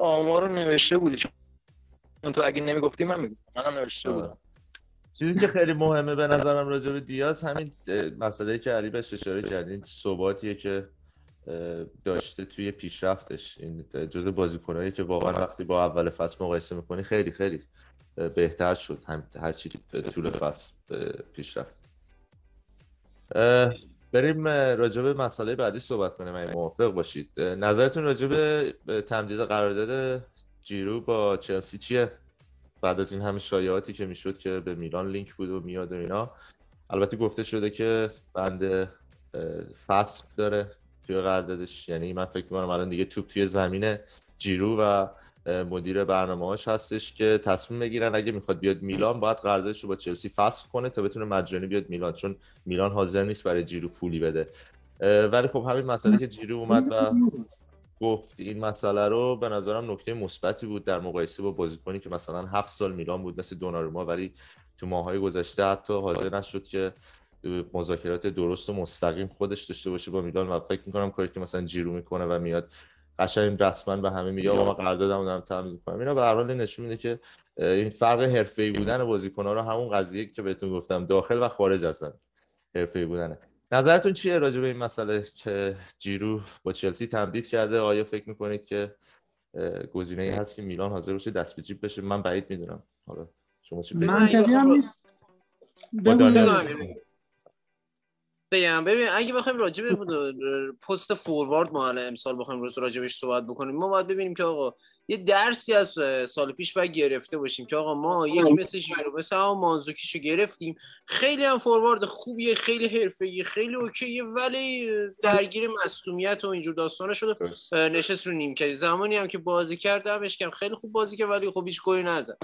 آمار رو نوشته بودی. چون تو اگه نمی‌گفتی من میگم منم نوشته بودم. چیزی که خیلی مهمه به نظرم راجع به دیاز همین مسئله که علی بهش اشاره کردین ثباتیه که داشته توی پیشرفتش. این جزء بازیکنایی که واقعا وقتی با اول فصل مقایسه می‌کنی خیلی خیلی بهتر شد. هم هر چی طول فصل پیشرفت. بریم راجع به مسئله بعدی صحبت کنیم اگه موافق باشید. نظرتون راجع به تمدید قرارداد جیرو با چلسی چیه؟ بعد از این همه شایعاتی که می‌شد که به میلان لینک بود و میاد و اینا. البته گفته شده که بند فسخ داره توی قراردادش. یعنی من فکر می‌کنم الان دیگه توپ توی زمین جیرو و مدیر برنامه‌هاش هستش که تصمیم بگیرن اگه می‌خواد بیاد میلان باید قراردادش رو با چلسی فسخ کنه تا بتونه مجانی بیاد میلان چون میلان حاضر نیست برای جیرو پولی بده. ولی خب همین مسئله که جیرو اومد و گفت این مسئله رو به نظرم نکته مثبتی بود در مقایسه با بازیکنی که مثلا هفت سال میلان بود مثل دوناروما ولی تو ماهای گذشته حتی حاضر نشد که مذاکرات درست و مستقیم خودش داشته باشه با میلان. و فکر می‌کنم کاری که مثلا جیرو می‌کنه و میاد قشنگ رسما به همه میگه آقا من قراردادمو دارم تامین می‌کنم. اینا به هر حال نشون میده که این فرق حرفه‌ای بودن بازیکن‌ها رو همون قضیه که بهتون گفتم داخل و خارج هستن حرفه‌ای بودنه. نظرتون چیه راجع به این مسئله که جیرو با چلسی تمدید کرده؟ آیا فکر می‌کنید که گزینه ای هست که میلان حاضر باشه دست به جیب بشه؟ من بعید می‌دونم. حالا شما چی هم نیست. بگم. ببین اگه بخوایم راجع به پست فوروارد ما امسال بخوایم راجبش صحبت بکنیم ما باید ببینیم که آقا یه درسی از سال پیش باید گرفته باشیم که آقا ما یکی مثل ژیرو مثل هم مانزوکیشو گرفتیم. خیلی هم فوروارد خوبیه خیلی حرفه‌ای خیلی اوکیه ولی درگیر مصونیت و اینجور داستانا شده. نشست رو نیمکتی زمانی هم که بازی کرد دمش کردم خیلی خوب بازی کرد ولی خب هیچ گلی نزد.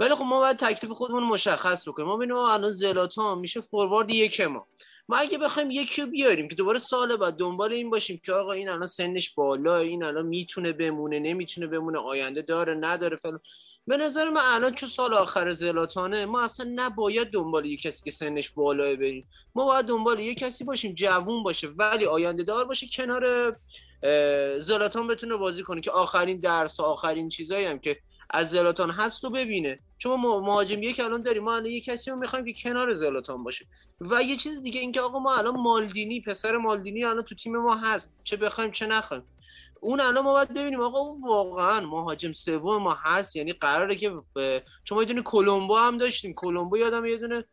ولی خب ما باید تکلیف خودمون مشخص بکنیم. ما ببینیم الان زلاتان میشه فوروارد یک ما. ما اگه بخوایم یکی رو بیاریم که دوباره سال بعد دنبال این باشیم که آقا این الان سنش بالا این الان می‌تونه بمونه نمی‌تونه بمونه آینده داره نداره فلان. به نظر من الان چون سال آخر زلاتانه ما اصلا نباید دنبال یه کسی که سنش بالاه بریم. ما باید دنبال یه کسی باشیم جوون باشه ولی آینده دار باشه کنار زلاتان بتونه بازی کنه که آخرین درس و آخرین چیزایی هم که از زلاتان هست و ببینه. چون ما مهاجم یک الان داریم. ما الان یه کسی رو می‌خوایم که کنار زلاتان باشه. و یه چیز دیگه اینکه آقا ما الان مالدینی پسر مالدینی الان تو تیم ما هست. چه بخوایم چه نخوایم. اون الان ما باید ببینیم آقا اون واقعا مهاجم سوم ما هست. یعنی قراره که چون ما یه دونه کلمبو هم داشتیم. کلمبو یادم یه دونه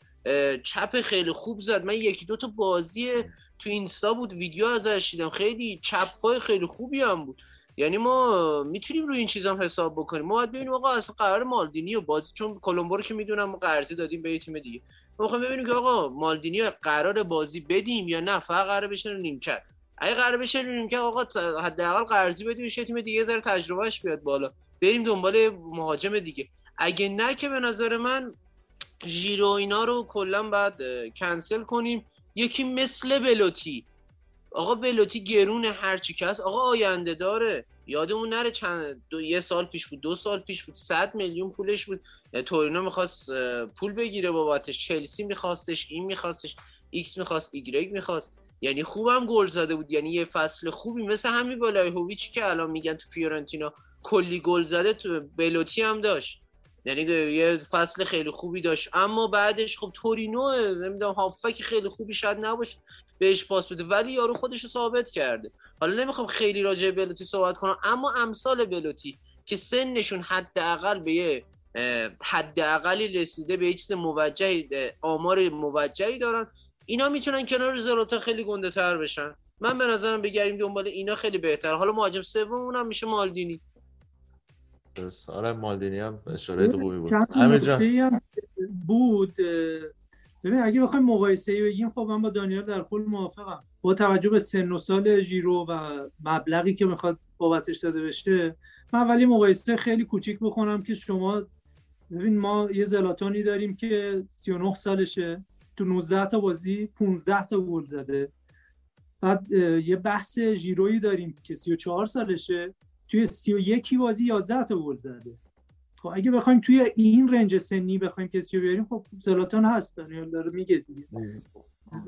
چپ خیلی خوب زد. من یکی دو تا بازی تو اینستا بود. ویدیو ازش دیدم. خیلی چپ های خیلی خوبی هم بود. یعنی ما می‌تونیم روی این چیزا هم حساب بکنیم. ما باید ببینیم آقا اصلا قرار مالدینی و بازی چون کلمبو رو که می‌دونم ما قرضی دادیم به تیم دیگه. ما می‌خوایم ببینیم که آقا مالدینی قرار بازی بدیم یا نه فقط قرار بشه رو نیمکت. اگه قرار بشه رو نیمکت آقا حداقل قرضی بدیم یه تیم دیگه ذره تجربهش بیاد بالا. بریم دنبال مهاجم دیگه. اگه نه که به نظر من ژیرو اینا رو کلا بعد کنسل کنیم. یکی مثل بلوتی. آقا بلوتی گرونه هرچی که هست آقا آینده داره. یادمون نره چند دو یه سال پیش بود دو سال پیش بود 100 میلیون پولش بود. تورینو می‌خواست پول بگیره بابتش. چلسی میخواستش این میخواستش ایکس می‌خواست ایگرگ می‌خواست. یعنی خوبم گل زده بود. یعنی یه فصل خوبی. مثل همین ولاهوویچی که الان میگن تو فیورنتینا کلی گل زده تو بلوتی هم داشت. یعنی یه فصل خیلی خوبی داشت. اما بعدش خب تورینو نمی‌دونم هافبک خیلی خوبی شاید نباشه بهش پاس بده. ولی یارو خودش رو ثابت کرده. حالا نمی‌خوام خیلی راجع به بلوتی صحبت کنم اما امثال بلوتی که سنشون حداقل به یه حداقلی رسیده به چیز موجهی آمار موجهی دارن. اینا می‌تونن کنار زلاتا خیلی گنده تر بشن. من به نظرم بگریم دنبال اینا خیلی بهتر حالا مهاجم سوم هم میشه مالدینی. درست. آره مالدینی هم اشاره خوبی بود. هم بود ببین اگه بخوایم مقایسه ای بگیم خب من با دانیال در کل موافقم. با توجه به سن و سال ژیرو و مبلغی که می‌خواد بابتش داده بشه من ولی مقایسه خیلی کوچیک بکنم که شما ببین ما یه زلاتانی داریم که 39 سالشه. تو 19 تا بازی 15 تا گل زده. بعد یه بحث ژیرویی داریم که 34 سالشه. توی 31 بازی 11 تا گل زده. خب اگه بخوایم توی این رنج سنی بخوایم کسی رو بیاریم خب زلاتان هست. دانیال داره میگه دیگه.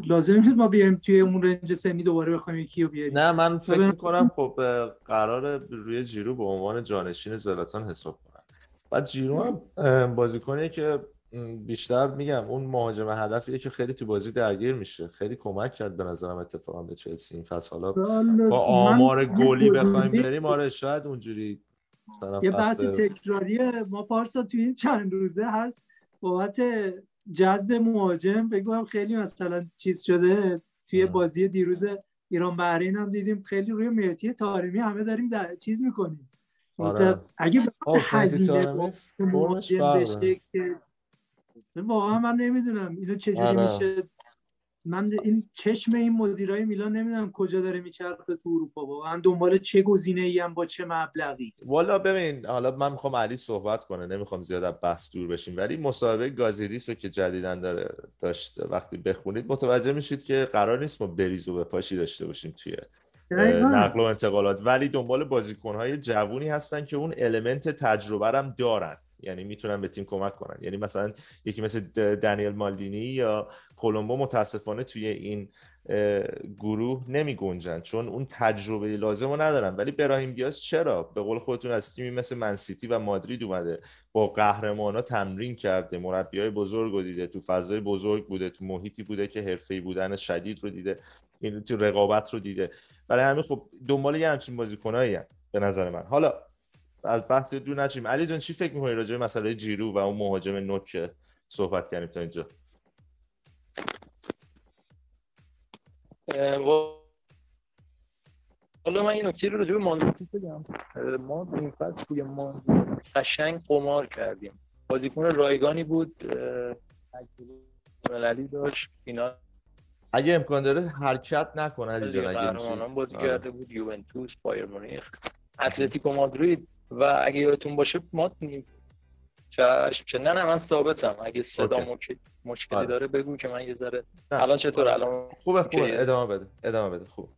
لازم نیست ما بیایم توی اون رنج سنی دوباره بخوایم یکی رو بیاریم. نه من فکر می‌کنم خب قرار روی جیرو به عنوان جانشین زلاتان حساب کنم بعد جیرو هم بازیکنه که بیشتر میگم اون مهاجم هدفیه که خیلی تو بازی درگیر میشه. خیلی کمک کرد به نظرم اتفاقا به چلسی این فصل. حالا با آمار گلی بخوایم بریم آره شاید اونجوری یه بحث تکراریه. ما پارسا توی این چند روزه هست بابت جذب مهاجم. بگم خیلی مثلا چیز شده. توی بازی دیروز ایران بحرین هم دیدیم. خیلی روی مهدی تاریمی همه داریم در چیز می‌کنیم. آره. اگه هزینه مهاجم بشه که واقعا من نمی‌دونم اینو چجوری آره. میشه من این چشم این مدیرای میلان نمی‌دونم کجا داره میچرخه تو اروپا واقعا دنبال چه گزینه ای هم با چه مبلغی والا ببین حالا من می‌خوام علی صحبت کنه نمی‌خوام زیاد از بحث دور بشیم ولی مصاحبه گازیریس رو که جدیدن داره داشت وقتی بخونید متوجه میشید که قرار نیست ما بریزو به پاشی داشته باشیم توی نقل و انتقالات ولی دنبال بازیکنهای جوونی هستن که اون المنت تجربه هم دارن یعنی می‌تونن به تیم کمک کنن. یعنی مثلا یکی مثل دنیل مالدینی یا کلمبو متاسفانه توی این گروه نمی گنجن چون اون تجربه لازم رو ندارن. ولی براهیم دیاز چرا؟ به قول خودتون از تیمی مثل منسیتی و مادرید اومده با قهرمان ها تمرین کرده مربی های بزرگ رو دیده تو فضای بزرگ بوده تو محیطی بوده که حرفه‌ای بودن شدید رو دیده این تو رقابت رو دیده. برای همین خب دنبال یه همچین بازیکنایی به نظر من. حالا از بحث دور نشیم. علی جان چی فکر می‌کنی راجع به مسئله جیرو و اون مهاجم نوک صحبت کردیم تا اینجا؟ حالا من این نکته رو راجع به مانزوکیچ بگم. ما این فصل توی مانزوکیچ قشنگ قمار کردیم. بازیکن رایگانی بود. مللی داشت. اینا اگه امکان داره حرکت نکنه علی جان اگه بازی آره. کرده بود. یوونتوس بایر مونیخ اتلتیکو مادرید. و اگه یادتون باشه ما چشم نه نه من ثابتم. اگه صدا مشکلی آره. داره بگو که من یه ذره الان چطور؟ الان خوبه خوبه. ادامه بده ادامه بده. خوب.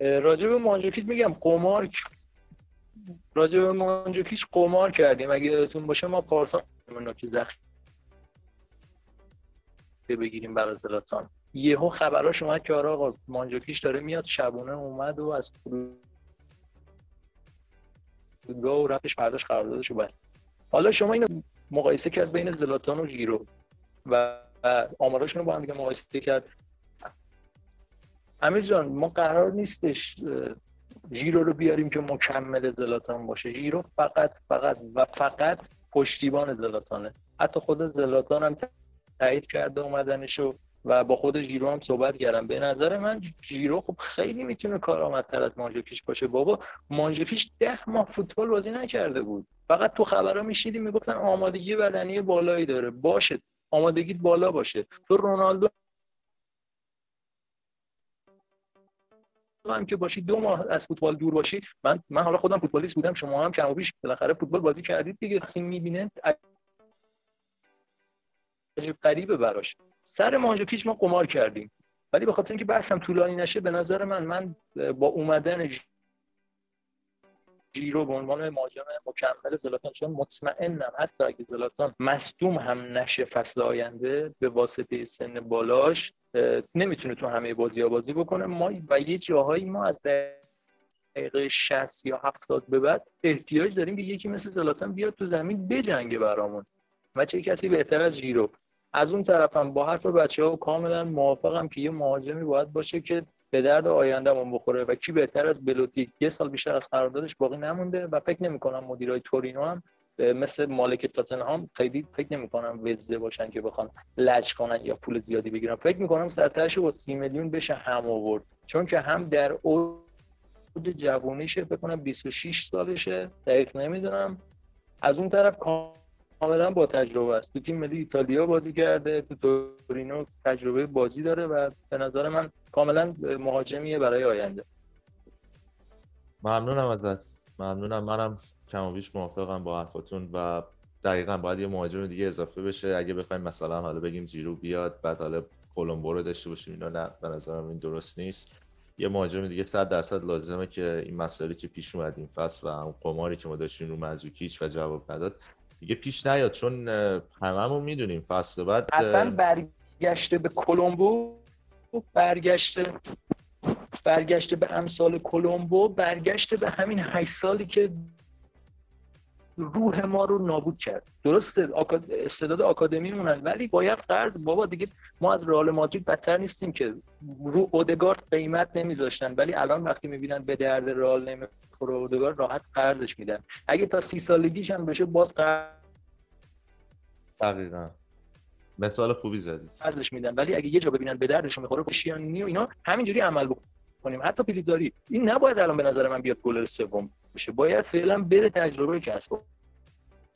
راجع به مانجوکیچ میگم قمار راجع به مانجوکیچ قمار کردیم. اگه یادتون باشه ما پارسال نوکی زخم بگیریم برای زلاتان. یهو خبراش اومد که آره آقا مانجوکیچ داره میاد شبونه اومد و از فرودگاه و رفتش فرداش قراردادش رو بست. حالا شما اینو مقایسه کرد بین زلاتان و ژیرو و آماراشون رو با هم دیگه مقایسه کرد. امیر جان ما قرار نیستش ژیرو رو بیاریم که مکمل زلاتان باشه. ژیرو فقط فقط و فقط پشتیبان زلاتانه. حتی خود زلاتان هم تایید کرده اومدنشو و با خود ژیرو هم صحبت کردم. به نظر من ژیرو خب خیلی می‌تونه کارآمدتر از مانجوکیچ باشه. بابا مانجوکیچ ده ماه فوتبال بازی نکرده بود. فقط تو خبرها میشیدیم می‌گفتن آمادگی بدنی بالایی داره. باشه. آمادگیت بالا باشه. تو رونالدو هم که باشی دو ماه از فوتبال دور باشی. من من حالا خودم فوتبالیست بودم شما هم کم و بیش بالاخره فوتبال بازی کردید دیگه. این می‌بینه عجیب غریبه براش. سر مانجوکیچ ما قمار کردیم. ولی به خاطر اینکه بحثم طولانی نشه به نظر من من با اومدن جیرو به عنوان مهاجم مکمل زلاتان چون مطمئنم حتی اگه زلاتان مصدوم هم نشه فصل آینده به واسطه سن بالاش نمی‌تونه تو همه بازی ها بازی بکنه. ما و یه جاهایی ما از دقیقه 60 یا 70 به بعد احتیاج داریم که یکی مثل زلاتان بیاد تو زمین بجنگه برامون. و چه کسی بهتر از جیرو. از اون طرفم با حرف بچه ها کاملا موافقم که یه مهاجمی باید باشه که به درد آیندهمون بخوره و کی بهتر از بلوتی یه سال بیشتر از قراردادش باقی نمونده و فکر نمی کنم مدیرای تورینو هم مثل مالک تاتنهام خیلی فکر نمی کنم وزده باشن که بخوان لج کنن یا پول زیادی بگیرن. فکر می کنم سرتاش با 30 میلیون بشه هم آورد. چون که هم در اوج جوونیشه فکر کنم 26 سالشه دقیق نمی‌دونم. از اون طرف کاملا با تجربه است. تو تیم ملی ایتالیا بازی کرده تو تورینو تجربه بازی داره و به نظر من کاملا مهاجمیه برای آینده. ممنونم ازت. ممنونم. منم کم و بیش موافقم با حرفاتون و دقیقا باید یه مهاجم دیگه اضافه بشه. اگه بخوایم مثلا حالا بگیم جیرو بیاد بعد حالا کلمبو رو داشته باشیم اینا نه به نظرم این درست نیست. یه مهاجم دیگه 100 درصد لازمه که این مسائلی که پیش اومد این فصل و اون قماری که ما داشتیم رو مزوکیچ و جواب نداد. دیگه پیش نیاد چون هممون می‌دونیم فصل بعد اصلا برگشته به کلمبو برگشته برگشته به امثال کلمبو برگشته به همین 8 سالی که روح ما رو نابود کرد. درسته استعداد آکادمی مونن ولی باید قرض بابا دیگه ما از رئال مادرید بدتر نیستیم که. رو اودگارد قیمت نمیذاشتن ولی الان وقتی می‌بینن به درد رئال اودگارد راحت قرضش میدن. اگه تا سی سالگیش هم بشه باز قرض دقیقا. مثال خوبی زدی. قرضش میدن. ولی اگه یه جا ببینن به دردش می‌خوره پشیانی و اینا همینجوری عمل بکنیم. حتی پیلیزاری این نباید الان به نظر من بیاد گلر سوم بشه. باید فعلا بره تجربه کسب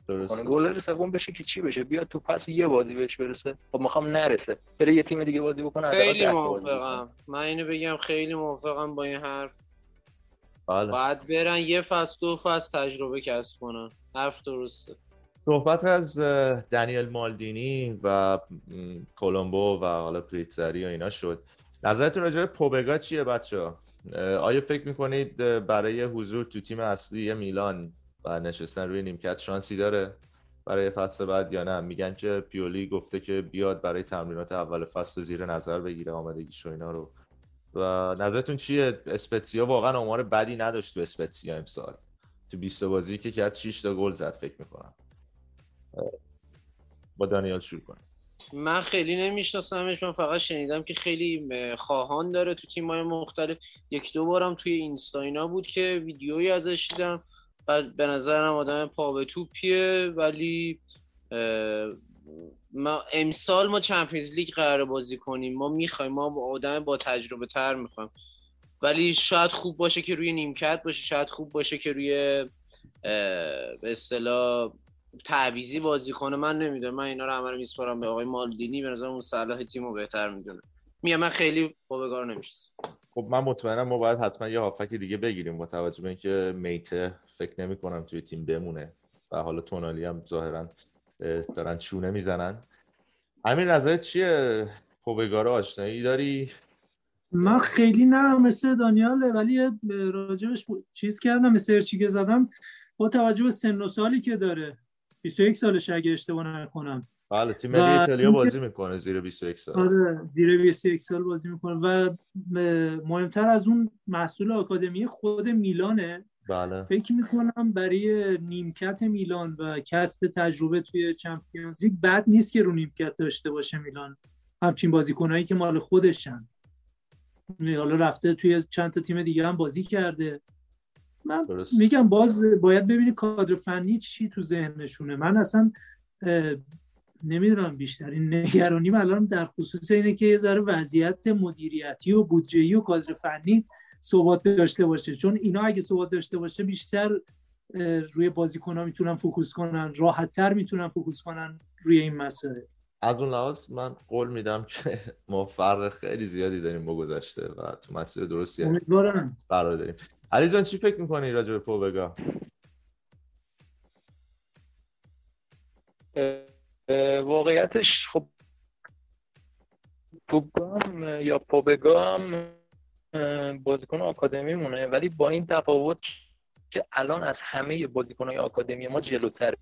درست. گلر سوم بشه که چی بشه؟ بیاد تو فصل یه بازی بهش برسه. خب می‌خوام نرسه. بره یه تیم دیگه بازی بکنه خیلی موافقم. من اینو بگم خیلی موافقم با این حرف. بله. باید برن یه فصل دو فصل تجربه کسب کنن. حرف درسته. صحبت از دنیل مالدینی و کولومبو و حالا پریتزری و اینا شد. نظرتون راجع به پوبگا چیه بچه آیا فکر می‌کنید برای حضور تو تیم اصلی میلان و نشستن روی نیمکت شانسی داره برای فصل بعد یا نه؟ میگن که پیولی گفته که بیاد برای تمرینات اول فصل زیر نظر بگیره آمادگیش و اینا رو. و نظرتون چیه؟ اسپتسیا واقعا آمار بدی نداشت تو اسپتسیا امسال. تو 20 بازی که کرد 6 تا گل زد فکر می‌کنم. با دانیال شروع کنیم. من خیلی نمیشناسمش. من فقط شنیدم که خیلی خواهان داره تو تیم های مختلف. یک دو بارم توی اینستا اینا بود که ویدیویی ازش دیدم. و به نظرم آدم پا به توپیه. ولی ما امسال ما چمپیونز لیگ قرار بازی کنیم. ما می‌خوایم ما با آدم با تجربه تر می‌خوایم. ولی شاید خوب باشه که روی نیمکت باشه شاید خوب باشه که روی به اصطلاح تعویزی بازی کنه. من نمی‌دونم. من اینا رو همه میسپارم به آقای مالدینی. به نظر اون صلاح تیمو بهتر می‌دونه. میام من خیلی بگار نمیشه خب من مطمئنم ما باید حتما یه هافک دیگه بگیریم با توجه به اینکه میته فکر نمی کنم توی تیم بمونه. و حالا تونالی هم ظاهرا دارن چونه می‌زنن. همین نظرت چیه؟ پوبگارو آشنایی داری؟ من خیلی نه مثل دانیال ولی راجبش چیز کردم سرچی که زدم. با توجه به سن و سالی که داره 21 سالش اگه اشتباه نکنم. بله تیم ملی ایتالیا بازی می‌کنه زیر 21 سال. آره زیر 21 سال بازی می‌کنه. و مهمتر از اون محصول آکادمی خود میلانه. بله. فکر می‌کنم برای نیمکت میلان و کسب تجربه توی چمپیونز لیگ بد نیست که رو نیمکت داشته باشه میلان. همچین بازیکنایی که مال خودشن. حالا رفته توی چند تا تیم دیگه هم بازی کرده. من میگم باز باید ببینید کادر فنی چی تو ذهنشونه. من اصلا نمی‌دونم بیشترین نگرانیم الان در خصوص اینه که یه ذره وضعیت مدیریتی و بودجه‌ای و کادر فنی ثبات داشته باشه. چون اینا اگه ثبات داشته باشه بیشتر روی بازیکن‌ها می‌تونن focus کنن راحتتر می‌تونن focus کنن روی این مسائل از اون لحاظ من قول میدم که ما فرق خیلی زیادی داریم با گذشته و تو مسیر درستی قرار داریم. علی جان چی فکر می‌کنی راجع به پوبگا واقعیتش خب پوبگام یا پوبگام بازیکن آکادمی مونه ولی با این تفاوت که الان از همه بازیکن های آکادمی ما جلوتر.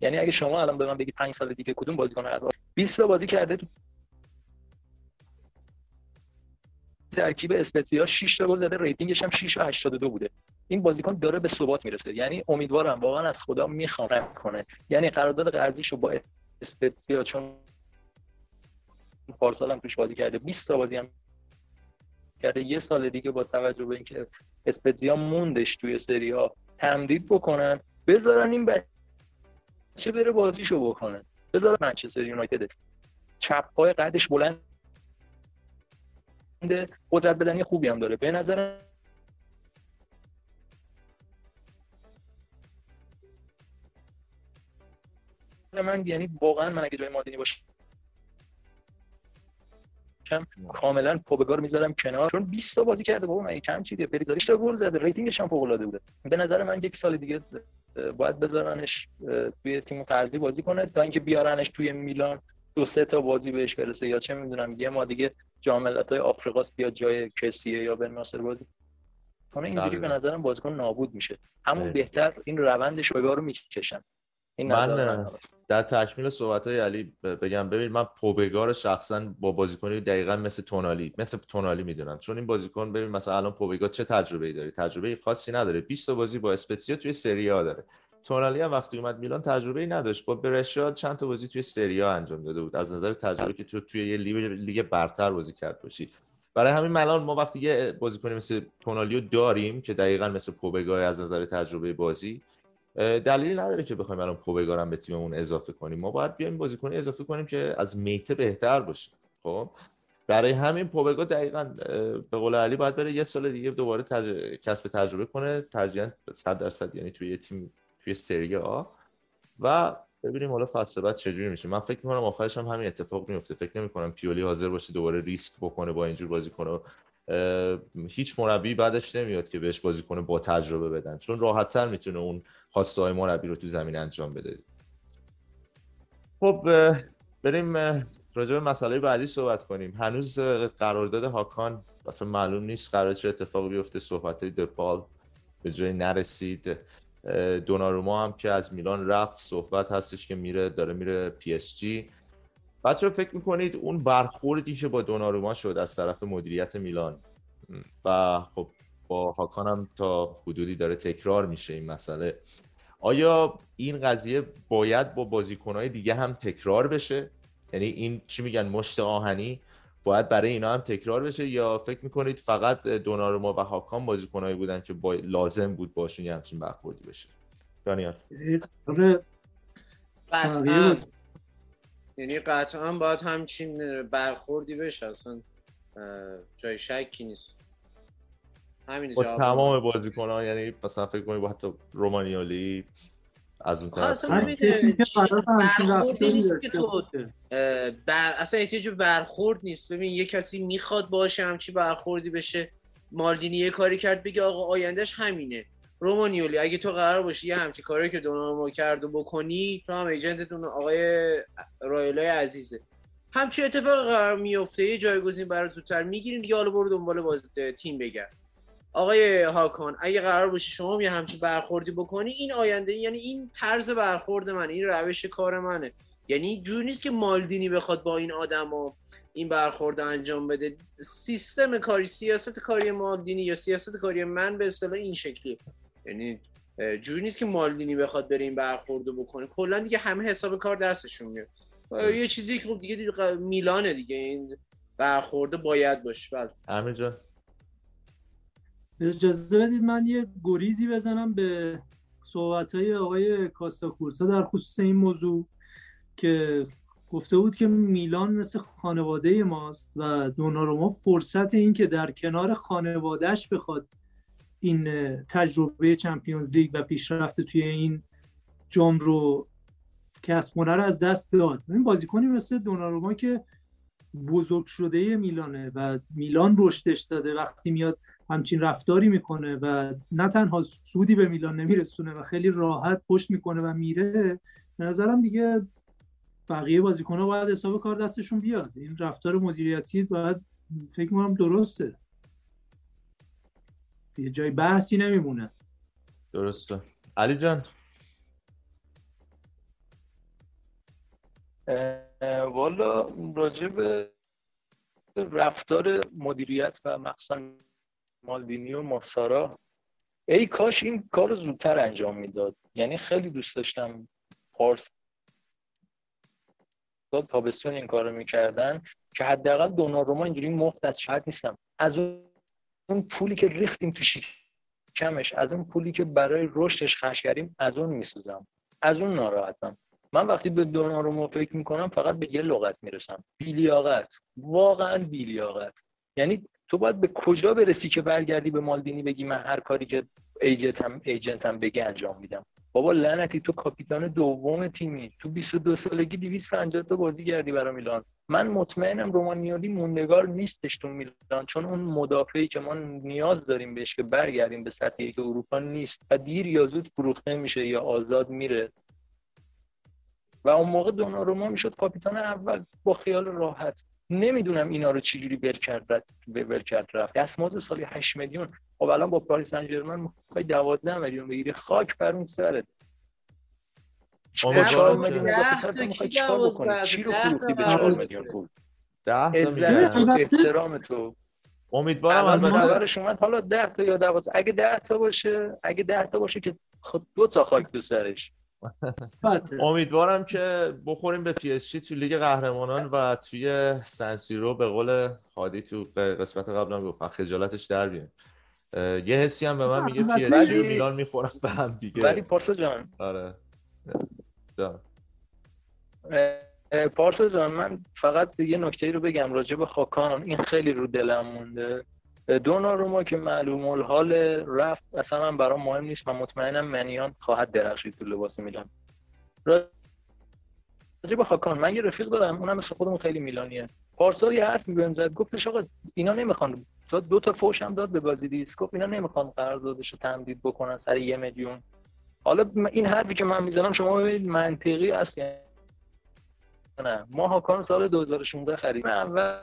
یعنی اگه شما الان به من بگید 5 سال دیگه کدوم بازیکن از 20 تا بازی کرده تو ترکیب اسپتزیا 6 تا گل زده ریتینگش هم 6 و 82 بوده. این بازیکن داره به ثبات می‌رسه. یعنی امیدوارم واقعا از خدا می‌خوام کنه. یعنی قرارداد قرضیشو با اسپتزیا چون پارسال هم توش بازی کرده. 20 تا بازی هم کرده. یه سال دیگه با توجه به اینکه اسپتزیا موندش توی سری ها تمدید بکنن بذارن این چه بره بازیشو بکنه. بذار منچستر یونایتد. چپ پای قدش بلند قدرت بدنی خوبی هم داره. به نظر من یعنی واقعا من اگه جای مادینی باشم کاملا پوبگار می‌ذارم کنار. چون 20 تا بازی کرده بابا من کم چیزیه پریزاریش تا گل زده. ریتینگش هم فوق العاده بوده. به نظر من یک سال دیگه باید بذارنش توی تیم قرضی بازی کنه تا اینکه بیارنش توی میلان. دو سه تا بازی بهش برسه یا چه می‌دونم یه ما دیگه جام ملت‌های آفریقاست بیا جای کسیه یا بن ناصر بازی. کنه اینجوری به نظرم بازیکن نابود میشه. همون بهتر این روندش رو می‌کشن. این من در تکمیل صحبت های علی بگم ببین من پوبگار شخصا با بازیکنی دقیقا مثل تونالی مثل تونالی می‌دونم. چون این بازیکن ببین مثلا الان پوبگار چه تجربه ای داره؟ تجربه خاصی نداره. 20 تا بازی با اسپتزیا توی سری آ داره. تونالی هم وقتی اومد میلان تجربه ای نداشت. با برشاد چند تا بازی توی سری آ انجام داده بود. از نظر تجربه که تو توی یه لیگ برتر بازی کرد باشی. برای همین الان ما وقتی یه بازیکن مثل تونالیو داریم که دقیقا مثل پوبگار از نظر تجربه بازی دلیلی نداره که بخوایم الان پوبگارم به تیممون اضافه کنیم. ما باید بیایم بازیکن اضافه کنیم که از میته بهتر باشه. خب؟ برای همین پوبگا دقیقا به قول علی باید بره یه سال دیگه دوباره تج... کسب تجربه کنه. ترجیحاً 100 درصد یعنی توی تیم توی سری آ. و ببینیم حالا فصل بعد چجوری میشه. من فکر می‌کنم آخرش هم همین اتفاق میفته فکر نمی‌کنم پیولی حاضر باشه دوباره ریسک بکنه با اینجور بازی کنه هیچ مربی بعدش نمیاد که بهش بازی کنه با تجربه بدن. چون راحتتر می‌تونه اون خواسته های مربی رو تو زمین انجام بده. خب بریم راجع به مسئله بعدی صحبت کنیم. هنوز قرارداد هاکان اصلا معلوم نیست قرار چه اتفاقی بیفته. صحبت دپال به جای نرسید. دوناروما هم که از میلان رفت صحبت هستش که میره داره میره پی اس جی. بچه فکر می‌کنید اون برخوردی که با دوناروما شد از طرف مدیریت میلان؟ و خب با هاکان هم تا حدودی داره تکرار میشه این مسئله. آیا این قضیه باید با بازیکنهای دیگه هم تکرار بشه؟ یعنی این چی میگن مشت آهنی باید برای اینا هم تکرار بشه؟ یا فکر می‌کنید فقط دوناروما و هاکان بازیکنایی بودن که با... لازم بود باشون یه همچین برخوردی بشه؟ دانیال. قطعا یعنی قطعا باید همچین برخوردی بشه اصلا جای شکی نیست. همین با تمام بازیکن ها یعنی مثلا فکر کنید با حتی رومانیالی از اون طرف. بر... اصلا احتیاج برخورد نیست. ببین یه کسی می‌خواد باشه همچی برخوردی بشه مالدینی یه کاری کرد بگه آقا آیندهش همینه. رومانیولی اگه تو قرار باشی یه همچی کاری که دونارما کرد و بکنی تو هم ایجنتتون آقای رایلای عزیزه. همچی اتفاق قرار میفته یه جایگزین برای زودتر می‌گیریم دیگه حالا برو دنبال باز تیم بگرد. آقای هاکان اگه قرار باشه شما یه همچین برخوردی بکنی این آینده یعنی این طرز برخورد من این روش کار منه. یعنی جور نیست که مالدینی بخواد با این آدما این برخورد انجام بده. سیستم کاری سیاست کاری مالدینی یا سیاست کاری من به اصطلاح این شکلی یعنی جوری نیست که مالدینی بخواد بره این برخورد بکنه. کلا دیگه همه حساب کار دستشون میاد. یه چیزی که خب دیگه, دیگه میلانه دیگه این برخورده باید باشه. بله. همینجا اجازه بدید من یه گریزی بزنم به صحبت های آقای کاستا در خصوص این موضوع که گفته بود که میلان مثل خانواده ماست و دوناروما فرصت این که در کنار خانوادهش بخواد این تجربه چمپیونز لیگ و پیشرفت توی این جام رو کسب کنه رو از دست داد. این بازیکنی مثل دوناروما که بزرگ شده میلانه و میلان رشدش داده وقتی میاد همچین رفتاری می‌کنه و نه تنها سودی به میلان نمیرسونه و خیلی راحت پشت می‌کنه و میره به نظرم دیگه بقیه بازیکن‌ها باید حساب کار دستشون بیاد. این رفتار مدیریتی باید فکر کنم درسته. یه جای بحثی نمیمونه. درسته. علی جان. والا راجع به رفتار مدیریت و مخصوصا مالدینی و ماسارا ای کاش این کار رو زودتر انجام می‌داد. یعنی خیلی دوست داشتم پارس تابستون این کارو می‌کردن که حداقل دوناروما اینجوری مفت از شاید نیستم از اون پولی که ریختیم تو شکمش از اون پولی که برای رشدش خرج کردیم از اون میسوزم. از اون ناراحتم. من وقتی به دوناروما فکر می‌کنم فقط به یه لغت می‌رسم. بیلیاقت. واقعا بیلیاقت. یعنی تو باید به کجا برسی که برگردی به مالدینی بگی من هر کاری که ایجنتم ایجنتم بگه انجام میدم. بابا لعنتی تو کاپیتان دوم تیمی. تو 22 سالگی 250 تا بازی کردی برای میلان. من مطمئنم رومانیالی موندگار نیستش تو میلان چون اون مدافعی که ما نیاز داریم بهش که برگردیم به سطحی که اروپا نیست و دیر یا زود فروخته میشه یا آزاد میره. و اون موقع دوناروما می‌شد کاپیتان اول با خیال راحت. نمی‌دونم اینا رو چجوری ول کرد ول کرد رفت. دستمزد سالی 8 میلیون. خب الان با پاریس سن ژرمن می‌خوای 12 میلیون بگیری. خاک بر اون سرت. چهار میلیون می‌خوای چیکار بکنی؟ چی رو فروختی به 4 میلیون پول؟ عزت. تو احترام تو. امیدوارم البته اومد حالا 10 تا یا 12 اگه 10 تا باشه اگه 10 تا باشه که خود دو تا خاک تو سرش. امیدوارم که بخوریم به پی اس تو لیگ قهرمانان و توی سن سیرو به قول هادی تو قسمت قبلا گفت. خجالتش در بیاد یه حسی هم به من میگه پی اس و میلان می‌خورن به هم دیگه. ولی پارسا جان. آره. جان. پارسا جان من فقط یه نکته رو بگم راجع به خاکان. این خیلی رو دلم مونده. ما که معلوم الحال رفت اصلا من برام مهم نیست. و مطمئنم منیان خواهد درخشید تو لباس میلان. راجع به خاکان من یه رفیق دارم اونم مثل خودمون خیلی میلانیه. پارسال یه حرف بهم زد گفتش آقا اینا نمی‌خوان دو تا فوش هم داد به بازی دیسکوپ اینا نمی‌خوان قراردادش رو تمدید بکنن سر یه میلیون. حالا این حرفی که من می‌زنم شما ببینید منطقی است نه. ما هاکان سال 2016 خریدیم. اول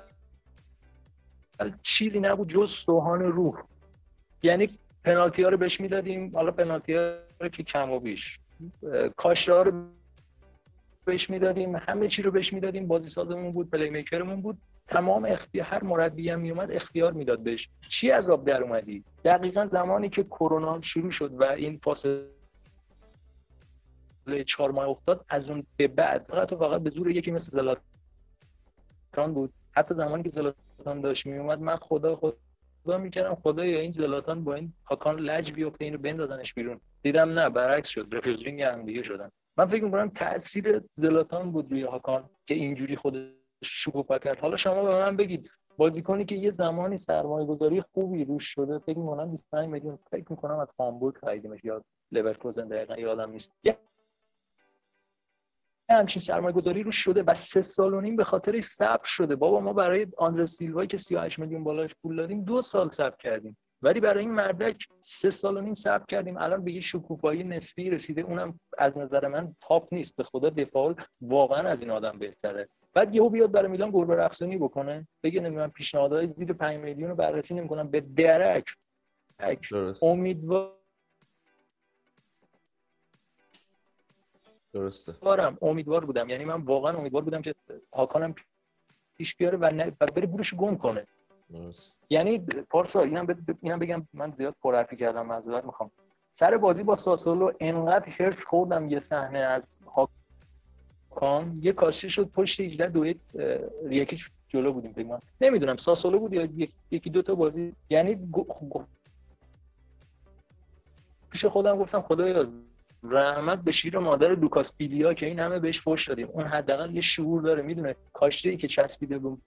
چیزی نبود جز سوهان روح. یعنی پنالتی ها رو بهش می‌دادیم حالا پنالتی ها رو که کم و بیش. کاشته رو بهش می‌دادیم همه چی رو بهش می‌دادیم بازی سازمون بود پلی میکرمون بود. تمام اختیار هر مربی هم میومد اختیار می‌داد بهش. چی عذاب در اومدی؟ دقیقا زمانی که کرونا شروع شد و این فاصله چهار ماه افتاد از اون به بعد فقط و فقط به زور یکی مثل زلاتان بود. حتی زمانی که زلاتان داشت میومد من خدا خدا می‌کردم خدا یا این زلاتان با این هاکان لج بیفته اینو بندازنش بیرون. دیدم نه برعکس شد. رفیق هم دیگه شدن. من فکر می‌کنم تاثیر زلاتان بود روی هاکان که اینجوری خودش شکوفا کرد. حالا شما به من بگید بازیکنی که یه زمانی سرمایه گذاری خوبی روش شده فکر می‌کنم 25 میلیون فکر می‌کنم از هامبورگ خریدیمش یا لورکوزن دقیقا یادم نیست. همچین سرمایه گذاری روش شده و سه سال و نیم به خاطرش صبر شده. بابا ما برای آندر سیلوایی که 38 میلیون بالاش پول دادیم دو سال صبر کردیم. ولی برای این مردک سه سال و نیم صبر کردیم. الان به یه شکوفایی نسبی رسیده. اونم از نظر من تاپ نیست. به خدا دفاع واقعا از این آدم بهتره. بعد یهو بیاد برای میلان گربه رقصانی بکنه. بگه نمی‌دونم پیشنهادهای زیر 5 میلیون رو بررسی نمی‌کنم. به درک امیدوار درسته. بارم امیدوار بودم. یعنی من واقعا امیدوار بودم که هاکانم پیش بیاره و, نه... و بره بورش گم کنه. درست. یعنی پارسا اینم, ب... اینم بگم من زیاد پرحرفی کردم معذرت می‌خوام. سر بازی با ساسولو انقدر هرس خوردم یه صحنه از هاکان یه کاشی شد پشت 18 دو یکی جلو بودیم بگم نمی‌دونم ساسولو بود یا یکی دو تا بازی؟ یعنی. پیش خودم گفتم خدایا رحمت به شیر مادر لوکاس پیلیا که این همه بهش فوش دادیم. اون حداقل یه شعور داره می‌دونه. کاشته ای که چسبیده به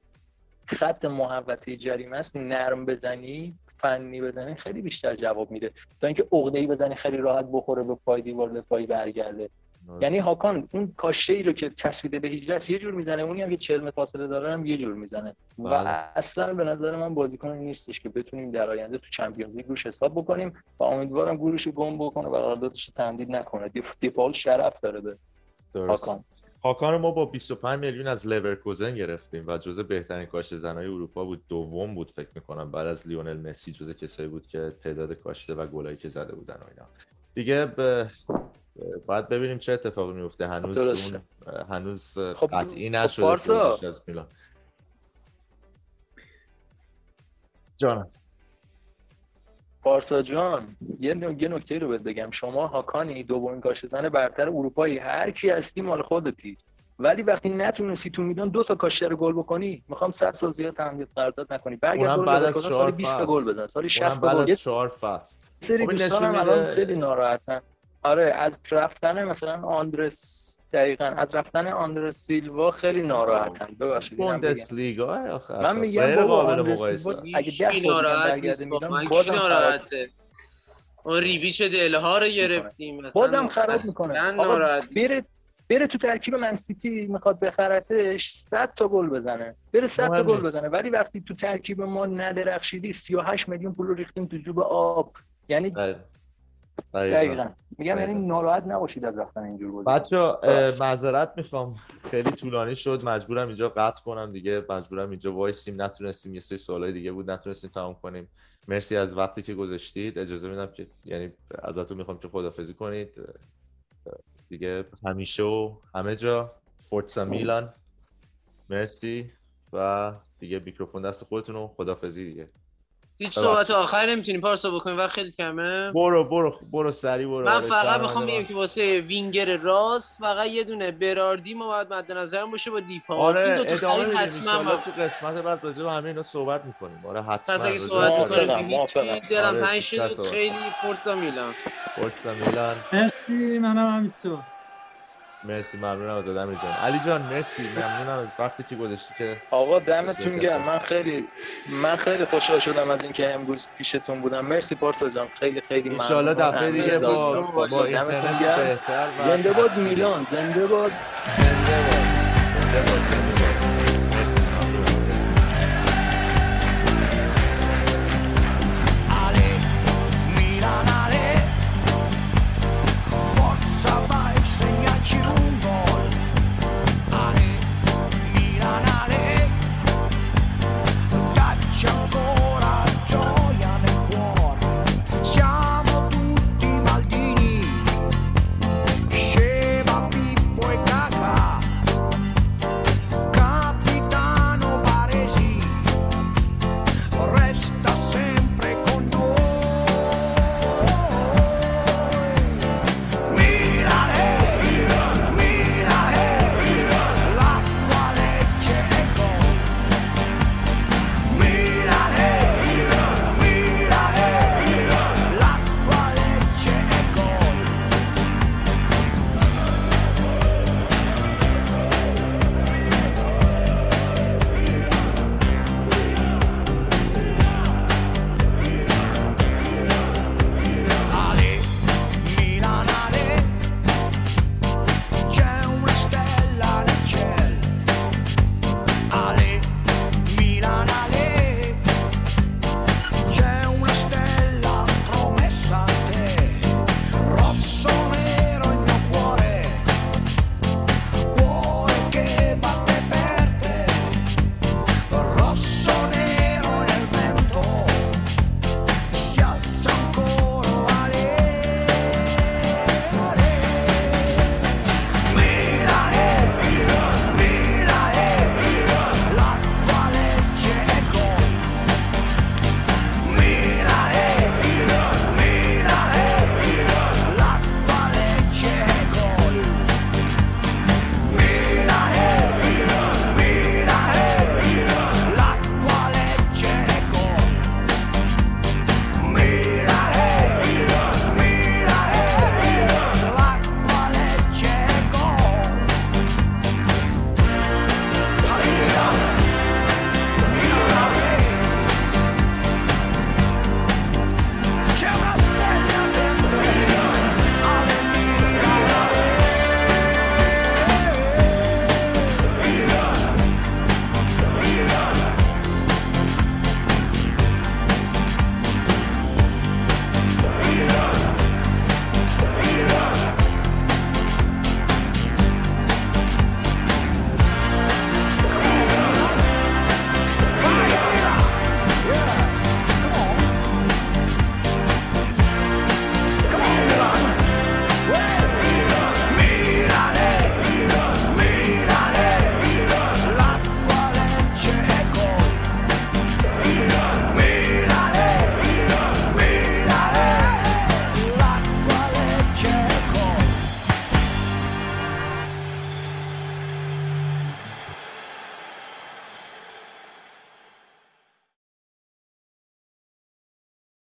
خط محوطه جریمه است نرم بزنی فنی بزنی خیلی بیشتر جواب میده. تا اینکه عقده ای بزنی خیلی راحت بخوره به پای دیوار به پای برگرده. یعنی هاکان اون کاشته ای رو که چسبیده به هیچ یه جور می‌زنه. اونی هم که 40 متر فاصله داره هم یه جور می‌زنه. و بله. اصلا به نظر من بازیکن نیستش که بتونیم در آینده تو Champions League روش حساب بکنیم و امیدوارم گورش رو گم بکنه و قراردادش رو تمدید نکنه. دیپال شرف داره به هاکان. هاکان ما با 25 میلیون از لورکوزن گرفتیم و جزء بهترین کاشته زنای اروپا بود. دوم بود فکر می‌کنم بعد از لیونل مسی جزء کسایی بود که تعداد کاشته و گلایی که زده بودن و اینا. دیگه به باید ببینیم چه اتفاقی میفته. هنوز اون هنوز خب قطعی نشده خب از میلان. جان پارسا جان یه نکته رو بهت بگم. شما هاکانی دومین کاش زن برتر اروپایی هر کی هستی مال خودتی. ولی وقتی نتونستی تو میدان دو تا کاشته رو گل بکنی می‌خوام 100 سال زیاد تمدید قرارداد نکنی. برگرد بعد از سال 20 تا گل بزن سال 60 تا گل. 4 فصل. سری خب دوستانم الان خیلی ناراحتن. آره از رفتن مثلا آندرس دقیقا از رفتن آندرس سیلوا خیلی ناراحتن. ببخشید بوندسلیگا؟ آخه من میگم بابا آندرس سیلوا اگه ده ناراحت نیست؟ ناراحته؟ اون ریبیچ دلها رو گرفتیم بازم خراب می‌کنه. بره بره تو ترکیب منسیتی می‌خواد بخرتش 100 تا گل بزنه. بره 100 تا گل بزنه. ولی وقتی تو ترکیب ما ندرخشیدی 38 میلیون پول رو ریختیم تو جوب آب. یعنی بله. دقیقا. میگم یعنی ناراحت نباشید از رفتن اینجور بود بچه معذرت می‌خوام. خیلی طولانی شد. مجبورم اینجا قطع کنم دیگه. مجبورم اینجا وایسیم. نتونستیم یه سری سوالای دیگه بود. نتونستیم تمام کنیم. مرسی از وقتی که گذاشتید. اجازه میدم که یعنی ازتون می‌خوام که خدافزی کنید. دیگه همیشه و همه جا. فورتسا میلان. مرسی. و دیگه میکروفون دست خودتون و خدافزی دیگه. هیچ صحبت آخر نمی‌تونیم پارسا بکنیم وقت خیلی کمه. برو برو برو سری برو. من فقط می‌خوام بگم که واسه وینگر راست فقط یه دونه براردی ما باید مد نظر باشه با دیپا. آره این دو ادامه حتما تو قسمت بعد راجع به همه اینا صحبت می‌کنیم. آره حتما پس اگه صحبت می‌کنیم. دلم آره، شد خیلی فورتا میلان. فورتا میلان. مرسی منم همینطور. مرسی ممنونم از آدم جان. علی جان مرسی. ممنونم از وقتی که گذاشتی که آقا دمتون گرم. من خیلی من خیلی خوشحال شدم از اینکه امروز پیشتون بودم. مرسی پارسا جان. خیلی خیلی ممنون ان دفعه دیگه با با اینترنت بهتر زنده باد میلان. زنده باد. زنده باد.